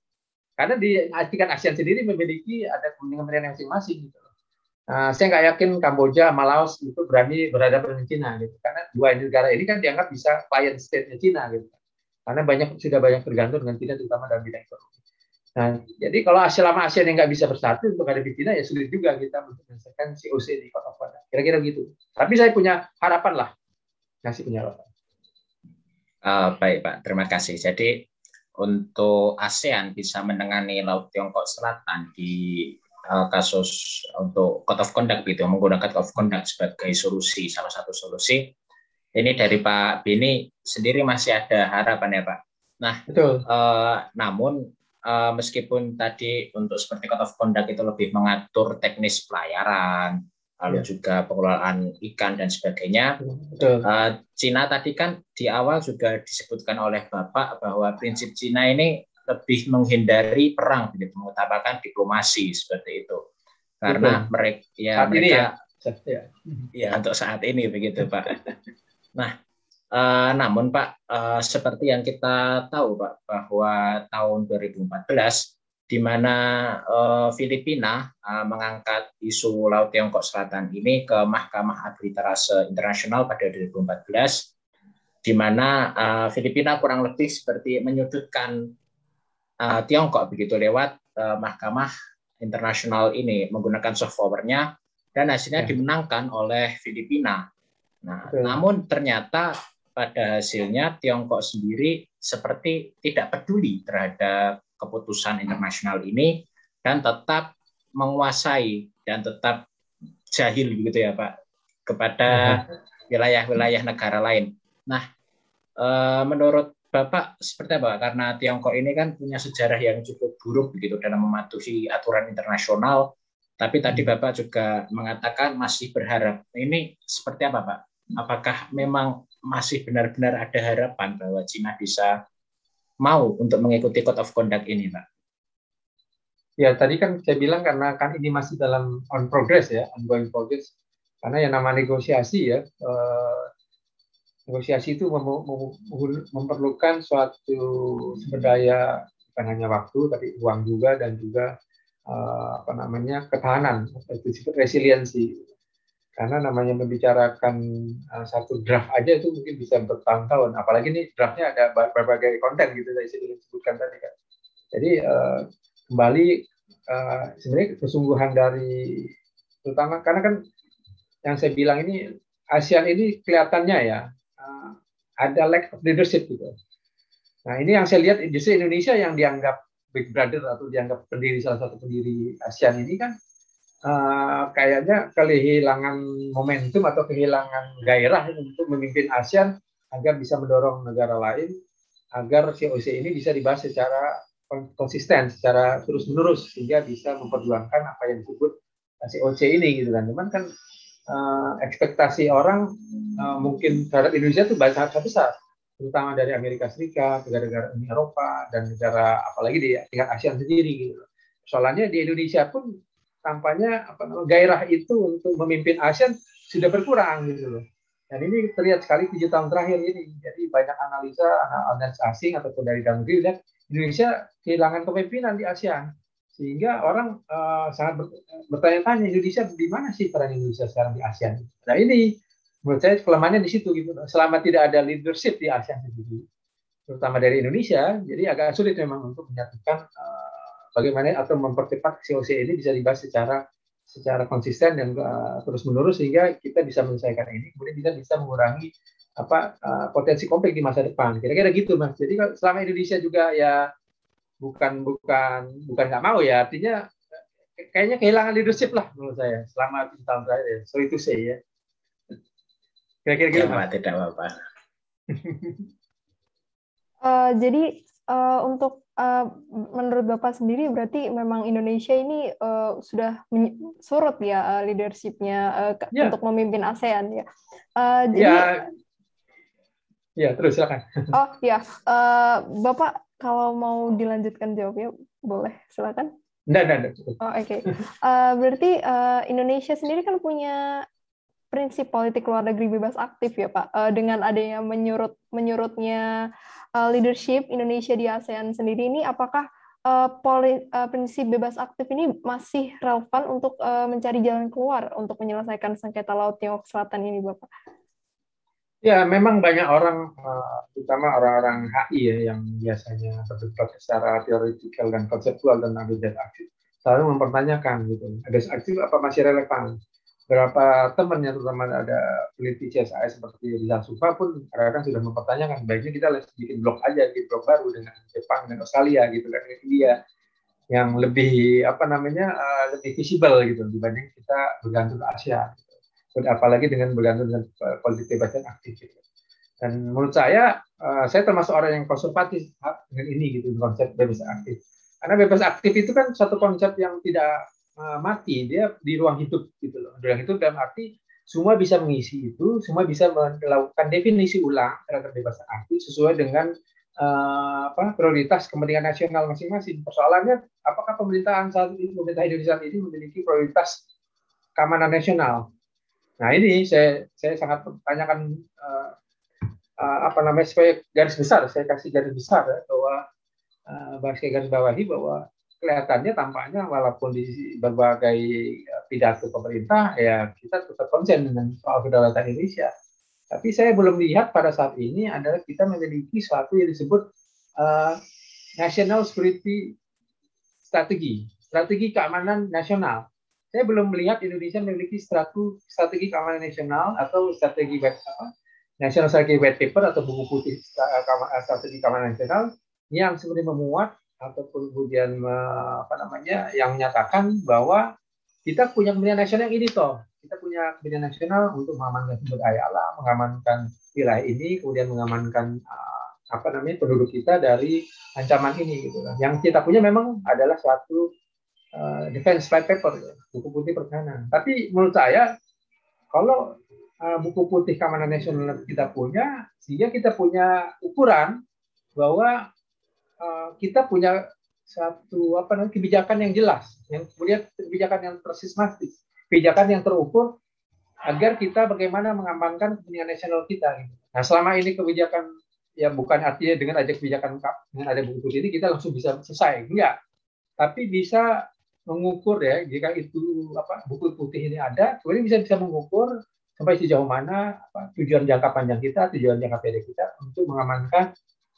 Karena di tingkat ASEAN sendiri memiliki ada kepentingan masing-masing gitu. Nah, saya nggak yakin Kamboja sama itu berani berhadapan dengan Cina gitu. Karena dua negara ini kan dianggap bisa client state-nya Cina gitu. Karena banyak sudah banyak tergantung dengan Cina terutama dalam bidang ekonomi. Nah, jadi kalau ASEAN sama ASEAN yang nggak bisa bersatu untuk ada di Cina ya sulit juga kita untuk menyelesaikan COC di kota kota. Kira-kira gitu. Tapi saya punya harapan lah. Masih punya harapan. Uh, baik Pak, terima kasih. Jadi untuk ASEAN bisa menangani Laut Tiongkok Selatan di uh, kasus untuk code of conduct gitu menggunakan code of conduct sebagai solusi salah satu solusi ini dari Pak Bini sendiri masih ada harapan ya Pak. Nah, Betul. Uh, namun uh, meskipun tadi untuk seperti code of conduct itu lebih mengatur teknis pelayaran, lalu ya. juga pengelolaan ikan dan sebagainya. Betul. Uh, Cina tadi kan di awal juga disebutkan oleh Bapak bahwa prinsip Cina ini lebih menghindari perang, begitu mengutamakan diplomasi seperti itu. Karena Betul. mereka ya saat mereka ya. ya untuk saat ini begitu Pak. Nah, uh, namun Pak uh, seperti yang kita tahu Pak bahwa tahun 2014 di mana uh, Filipina uh, mengangkat isu Laut Tiongkok Selatan ini ke Mahkamah Arbitrase Internasional pada 2014 di mana uh, Filipina kurang lebih seperti menyudutkan uh, Tiongkok begitu lewat uh, mahkamah internasional ini menggunakan soft powernya dan hasilnya ya. dimenangkan oleh Filipina. Nah, Betul. namun ternyata pada hasilnya Tiongkok sendiri seperti tidak peduli terhadap keputusan internasional ini dan tetap menguasai dan tetap jahil begitu ya Pak kepada mhm. wilayah-wilayah negara lain. Nah, eh, menurut Bapak seperti apa? Karena Tiongkok ini kan punya sejarah yang cukup buruk begitu dalam mematuhi aturan internasional. Tapi tadi hmm. Bapak juga mengatakan masih berharap. Ini seperti apa Pak? Apakah memang masih benar-benar ada harapan bahwa Cina bisa mau untuk mengikuti Code of Conduct ini Pak? Ya tadi kan saya bilang karena kan ini masih dalam on progress ya, ongoing progress. Karena yang nama negosiasi ya, eh, negosiasi itu mem mem memerlukan suatu sumber daya bukan hanya waktu tapi uang juga dan juga uh, apa namanya ketahanan resiliensi karena namanya membicarakan uh, satu draft aja itu mungkin bisa bertahun-tahun apalagi ini draftnya ada berbagai konten gitu saya disebutkan tadi kan jadi uh, kembali uh, sebenarnya kesungguhan dari terutama karena kan yang saya bilang ini ASEAN ini kelihatannya ya ada lack of leadership gitu. Nah ini yang saya lihat justru Indonesia yang dianggap big brother atau dianggap pendiri salah satu pendiri ASEAN ini kan uh, kayaknya kehilangan momentum atau kehilangan gairah untuk memimpin ASEAN agar bisa mendorong negara lain agar COC ini bisa dibahas secara konsisten, secara terus menerus sehingga bisa memperjuangkan apa yang disebut COC ini gitu kan. Cuman kan uh, ekspektasi orang uh, mungkin terhadap Indonesia itu sangat besar, terutama dari Amerika Serikat, negara-negara Uni Eropa, dan negara apalagi di tingkat ASEAN sendiri gitu. Soalnya di Indonesia pun tampaknya apa namanya gairah itu untuk memimpin ASEAN sudah berkurang gitu loh. Dan ini terlihat sekali tujuh tahun terakhir ini. Jadi banyak analisa, analis asing ataupun dari dalam negeri lihat Indonesia kehilangan kepemimpinan di ASEAN sehingga orang uh, sangat bertanya-tanya Indonesia di mana sih peran Indonesia sekarang di ASEAN. Nah ini menurut saya kelemahannya di situ gitu. Selama tidak ada leadership di ASEAN sendiri, terutama dari Indonesia, jadi agak sulit memang untuk menyatukan uh, bagaimana atau mempercepat COC ini bisa dibahas secara secara konsisten dan uh, terus menerus sehingga kita bisa menyelesaikan ini, kemudian kita bisa mengurangi apa uh, potensi konflik di masa depan. Kira-kira gitu mas. Jadi selama Indonesia juga ya bukan bukan bukan nggak mau ya artinya kayaknya kehilangan leadership lah menurut saya selama tujuh tahun terakhir ya. sorry to say ya kira-kira gitu ya, tidak apa-apa uh, jadi uh, untuk uh, menurut bapak sendiri berarti memang Indonesia ini uh, sudah surut ya uh, leadershipnya uh, ya. untuk memimpin ASEAN ya uh, jadi ya Ya, terus silakan. [LAUGHS] Oh ya, uh, Bapak kalau mau dilanjutkan jawabnya boleh, silakan. Enggak, enggak, enggak. Oh, oke. Okay. Uh, berarti uh, Indonesia sendiri kan punya prinsip politik luar negeri bebas aktif ya Pak. Uh, dengan adanya menyurut menyurutnya uh, leadership Indonesia di ASEAN sendiri ini, apakah uh, poli, uh, prinsip bebas aktif ini masih relevan untuk uh, mencari jalan keluar untuk menyelesaikan sengketa Laut Tiongkok Selatan ini, Bapak? Ya, memang banyak orang, eh, terutama orang-orang HI ya, yang biasanya berdebat secara teoretikal dan konseptual tentang bebas aktif, selalu mempertanyakan gitu, bebas aktif apa masih relevan? Beberapa teman yang terutama ada peneliti CSI seperti Rizal Sufa pun kadang-kadang sudah mempertanyakan, baiknya kita bikin blok aja, di blok baru dengan Jepang dan Australia gitu kan, India yang lebih apa namanya uh, lebih visible gitu dibanding kita bergantung ke Asia apalagi dengan bergantung dengan eh, politik bebas dan aktif. Gitu. Dan menurut saya, uh, saya termasuk orang yang konservatif dengan ini gitu konsep bebas aktif. Karena bebas aktif itu kan satu konsep yang tidak uh, mati, dia di ruang hidup gitu loh. Ruang hidup dalam arti semua bisa mengisi itu, semua bisa melakukan definisi ulang terhadap bebas aktif sesuai dengan uh, apa prioritas kepentingan nasional masing-masing. Persoalannya, apakah pemerintahan saat ini, pemerintah Indonesia ini memiliki prioritas keamanan nasional? Nah ini saya saya sangat pertanyakan uh, uh, apa namanya supaya garis besar saya kasih garis besar ya, bahwa uh, eh, garis bawahi bahwa kelihatannya tampaknya walaupun di berbagai pidato pemerintah ya kita tetap konsen dengan soal kedaulatan Indonesia. Tapi saya belum lihat pada saat ini adalah kita memiliki suatu yang disebut uh, national security strategi, strategi keamanan nasional saya belum melihat Indonesia memiliki strategi, strategi keamanan nasional atau strategi apa, National Strategy White Paper atau buku putih eh, strategi keamanan nasional yang sebenarnya memuat ataupun kemudian apa namanya yang menyatakan bahwa kita punya kepentingan nasional yang ini toh kita punya kepentingan nasional untuk mengamankan sumber daya alam, mengamankan wilayah ini, kemudian mengamankan uh, apa namanya penduduk kita dari ancaman ini gitu kan. Yang kita punya memang adalah suatu uh, defense white paper, ya, buku putih pertahanan. Tapi menurut saya, kalau uh, buku putih keamanan nasional kita punya, sehingga kita punya ukuran bahwa uh, kita punya satu apa namanya kebijakan yang jelas, yang kemudian kebijakan yang tersistematis, kebijakan yang terukur agar kita bagaimana mengamankan kepentingan nasional kita. Gitu. Nah selama ini kebijakan ya bukan artinya dengan ada kebijakan dengan ada buku ini kita langsung bisa selesai, enggak. Tapi bisa mengukur ya jika itu apa buku putih ini ada kemudian bisa bisa mengukur sampai sejauh mana apa, tujuan jangka panjang kita tujuan jangka pendek kita untuk mengamankan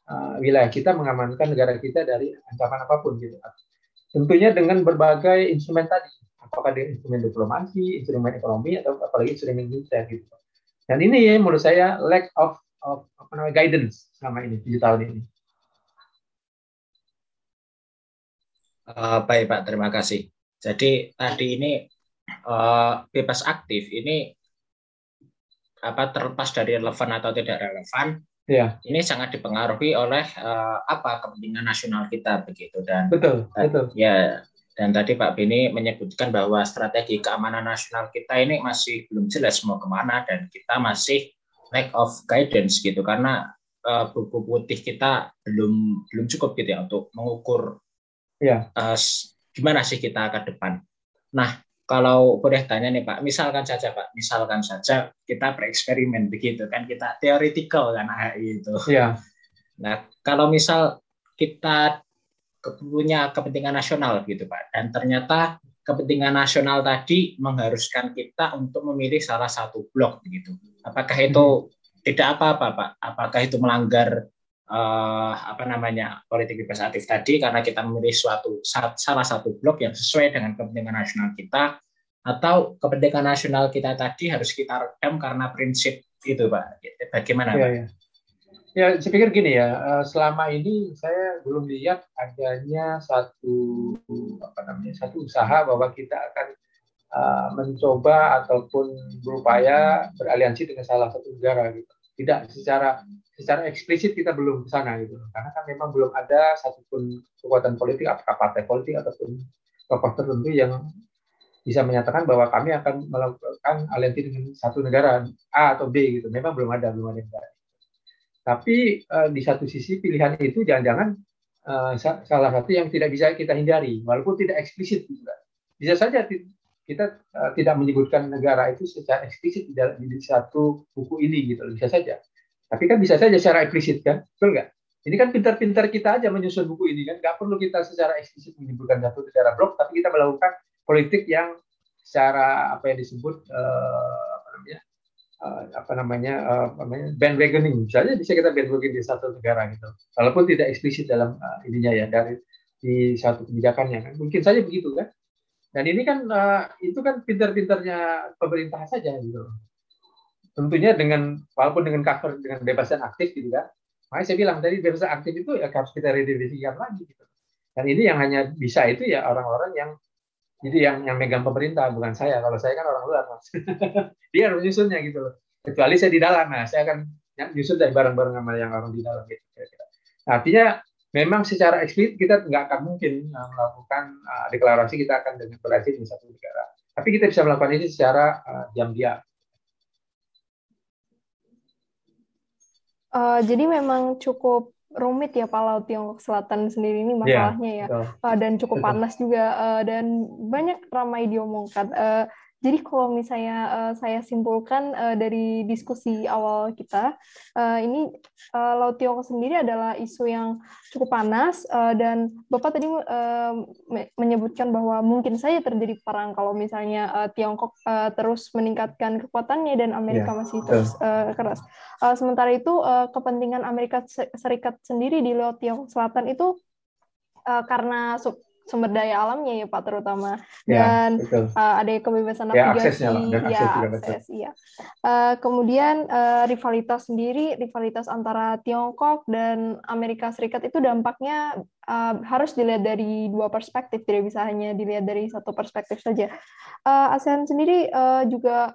uh, wilayah kita mengamankan negara kita dari ancaman apa pun gitu. Tentunya dengan berbagai instrumen tadi apakah dengan instrumen diplomasi instrumen ekonomi atau apalagi instrumen militer gitu. Dan ini ya menurut saya lack of of apa namanya guidance selama ini tujuh tahun ini. Uh, baik Pak, terima kasih. Jadi tadi ini uh, bebas aktif ini apa terlepas dari relevan atau tidak relevan, ya. ini sangat dipengaruhi oleh uh, apa kepentingan nasional kita begitu dan betul betul ya dan tadi Pak Bini menyebutkan bahwa strategi keamanan nasional kita ini masih belum jelas mau ke mana dan kita masih lack of guidance gitu karena uh, buku putih kita belum belum cukup gitu ya untuk mengukur ya. uh, gimana sih kita ke depan. Nah, kalau boleh tanya nih Pak, misalkan saja Pak, misalkan saja kita bereksperimen begitu kan, kita teoretikal kan AI itu. Ya. Nah, kalau misal kita punya kepentingan nasional gitu Pak, dan ternyata kepentingan nasional tadi mengharuskan kita untuk memilih salah satu blok begitu. Apakah itu hmm. tidak apa-apa Pak? Apakah itu melanggar uh, apa namanya politik bebas aktif tadi karena kita memilih suatu salah satu blok yang sesuai dengan kepentingan nasional kita atau kepentingan nasional kita tadi harus kita redam karena prinsip itu pak bagaimana ya, pak? Ya. ya saya pikir gini ya eh, selama ini saya belum lihat adanya satu apa namanya satu usaha bahwa kita akan uh, mencoba ataupun berupaya beraliansi dengan salah satu negara gitu tidak secara secara eksplisit kita belum ke sana gitu karena kan memang belum ada satupun kekuatan politik apakah partai politik ataupun tokoh tertentu yang bisa menyatakan bahwa kami akan melakukan aliansi dengan satu negara A atau B gitu memang belum ada belum ada yang Tapi uh, di satu sisi pilihan itu jangan-jangan uh, salah satu yang tidak bisa kita hindari, walaupun tidak eksplisit juga. Bisa saja kita uh, tidak menyebutkan negara itu secara eksplisit di, di satu buku ini gitu, bisa saja. Tapi kan bisa saja secara eksplisit kan, betul nggak? Ini kan pintar-pintar kita aja menyusun buku ini kan, nggak perlu kita secara eksplisit menyebutkan satu negara blok, tapi kita melakukan politik yang secara apa yang disebut uh, apa namanya uh, apa namanya uh, apa namanya bandwagoning. Misalnya bisa kita bandwagoning di satu negara gitu. Walaupun tidak eksplisit dalam uh, ininya ya dari di satu kebijakannya kan. Mungkin saja begitu kan. Dan ini kan uh, itu kan pintar-pintarnya pemerintah saja gitu tentunya dengan walaupun dengan cover dengan bebasan aktif gitu kan makanya saya bilang tadi bebasan aktif itu ya harus kita redefinisikan lagi gitu dan ini yang hanya bisa itu ya orang-orang yang jadi yang yang megang pemerintah bukan saya. Kalau saya kan orang luar, mas. [LAUGHS] Dia harus menyusunnya gitu loh. Kecuali saya di dalam, nah saya akan nyusun dari bareng-bareng sama yang orang di dalam gitu. Artinya memang secara eksplisit kita nggak akan mungkin uh, melakukan uh, deklarasi kita akan dengan di satu negara. Tapi kita bisa melakukan ini secara uh, diam-diam. Uh, jadi memang cukup rumit ya Pak Laut Tiongkok Selatan sendiri ini iya, masalahnya yeah, ya, uh, dan cukup panas juga uh, dan banyak ramai diomongkan. Uh, jadi kalau misalnya uh, saya simpulkan uh, dari diskusi awal kita, uh, ini uh, Laut Tiongkok sendiri adalah isu yang cukup panas uh, dan Bapak tadi uh, menyebutkan bahwa mungkin saja terjadi perang kalau misalnya uh, Tiongkok uh, terus meningkatkan kekuatannya dan Amerika yeah. masih terus uh, keras. Uh, sementara itu uh, kepentingan Amerika Serikat sendiri di Laut Tiongkok Selatan itu uh, karena sumber daya alamnya ya Pak terutama. Ya, dan ya, uh, ada kebebasan ya, navigasi ya, akses, ya, akses iya. Uh, kemudian uh, rivalitas sendiri rivalitas antara Tiongkok dan Amerika Serikat itu dampaknya uh, harus dilihat dari dua perspektif tidak bisa hanya dilihat dari satu perspektif saja. Uh, ASEAN sendiri uh, juga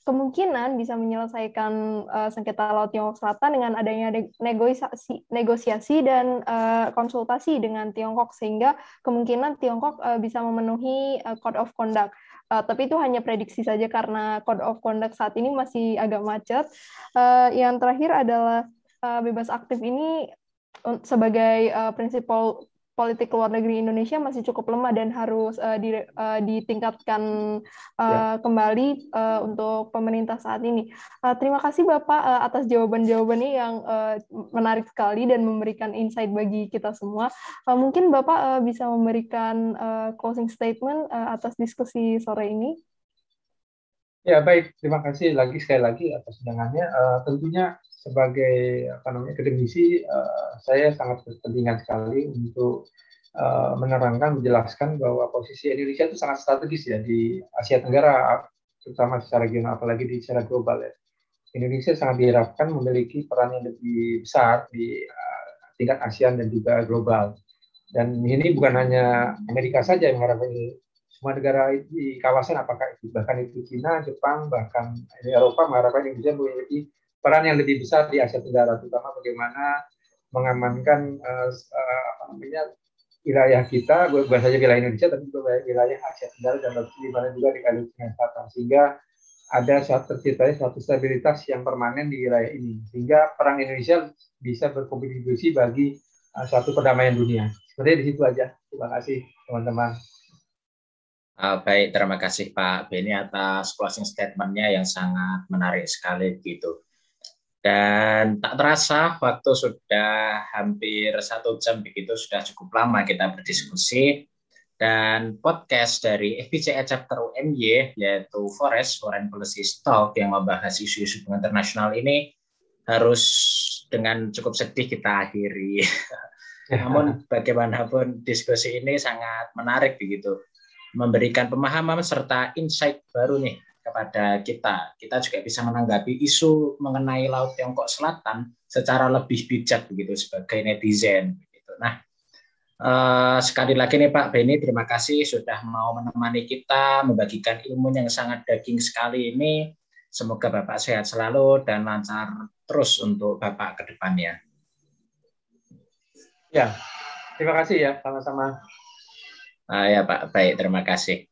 kemungkinan bisa menyelesaikan uh, sengketa Laut Tiongkok Selatan dengan adanya negosiasi, negosiasi dan uh, konsultasi dengan Tiongkok sehingga kemungkinan Tiongkok uh, bisa memenuhi uh, Code of Conduct. Uh, tapi itu hanya prediksi saja karena Code of Conduct saat ini masih agak macet. Uh, yang terakhir adalah uh, bebas aktif ini sebagai uh, prinsip politik luar negeri Indonesia masih cukup lemah dan harus uh, di, uh, ditingkatkan uh, ya. kembali uh, untuk pemerintah saat ini. Uh, terima kasih Bapak uh, atas jawaban-jawabannya yang uh, menarik sekali dan memberikan insight bagi kita semua. Uh, mungkin Bapak uh, bisa memberikan uh, closing statement uh, atas diskusi sore ini. Ya baik, terima kasih lagi sekali lagi atas undangannya. Uh, tentunya sebagai apa namanya akademisi uh, saya sangat berkepentingan sekali untuk uh, menerangkan menjelaskan bahwa posisi Indonesia itu sangat strategis ya di Asia Tenggara terutama secara regional apalagi di secara global ya. Indonesia sangat diharapkan memiliki peran yang lebih besar di uh, tingkat ASEAN dan juga global. Dan ini bukan hanya Amerika saja yang mengharapkan. Semua negara di kawasan apakah itu bahkan itu Cina, Jepang, bahkan Eropa mengharapkan Indonesia memiliki peran yang lebih besar di Asia Tenggara, terutama bagaimana mengamankan uh, uh, apa namanya wilayah kita, bukan saja wilayah Indonesia, tapi juga wilayah Asia Tenggara dan di mana juga di Kalimantan Selatan, sehingga ada suatu terciptanya suatu stabilitas yang permanen di wilayah ini, sehingga perang Indonesia bisa berkontribusi bagi uh, suatu perdamaian dunia. Seperti di situ aja. Terima kasih teman-teman. Uh, baik, terima kasih Pak Beni atas closing statement-nya yang sangat menarik sekali gitu. Dan tak terasa waktu sudah hampir satu jam begitu, sudah cukup lama kita berdiskusi. Dan podcast dari FPCE Chapter UMY, yaitu Forest, Foreign Policy Talk, yang membahas isu-isu internasional ini, harus dengan cukup sedih kita akhiri. [LAUGHS] Namun bagaimanapun diskusi ini sangat menarik begitu, memberikan pemahaman serta insight baru nih kepada kita. Kita juga bisa menanggapi isu mengenai Laut Tiongkok Selatan secara lebih bijak begitu sebagai netizen. Begitu. Nah, uh, sekali lagi nih Pak Beni, terima kasih sudah mau menemani kita membagikan ilmu yang sangat daging sekali ini. Semoga Bapak sehat selalu dan lancar terus untuk Bapak ke depannya. Ya, terima kasih ya, sama-sama. Uh, ya Pak, baik, terima kasih.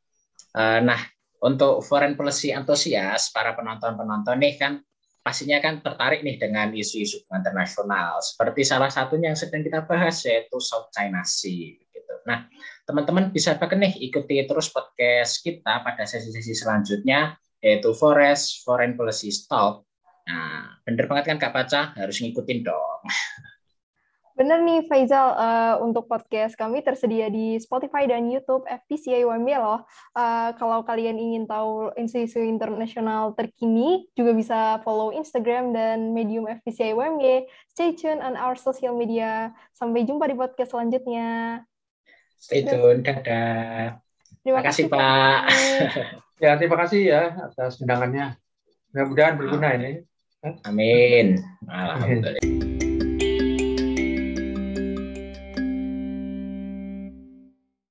Uh, nah, untuk foreign policy antusias, para penonton-penonton nih kan pastinya kan tertarik nih dengan isu-isu internasional. Seperti salah satunya yang sedang kita bahas yaitu South China Sea. Gitu. Nah, teman-teman bisa pakai nih ikuti terus podcast kita pada sesi-sesi selanjutnya yaitu Forest Foreign Policy Talk. Nah, bener banget kan Kak Paca? Harus ngikutin dong. [LAUGHS] Bener nih Faizal, uh, untuk podcast kami tersedia di Spotify dan YouTube FPCA UMB loh. Uh, kalau kalian ingin tahu isu-isu internasional terkini, juga bisa follow Instagram dan medium FPCA UMB. Stay tune on our social media. Sampai jumpa di podcast selanjutnya. Stay tune, dadah. Terima kasih, Pak. [LAUGHS] ya, terima kasih ya atas undangannya. Mudah-mudahan berguna ini. Amin. Alhamdulillah.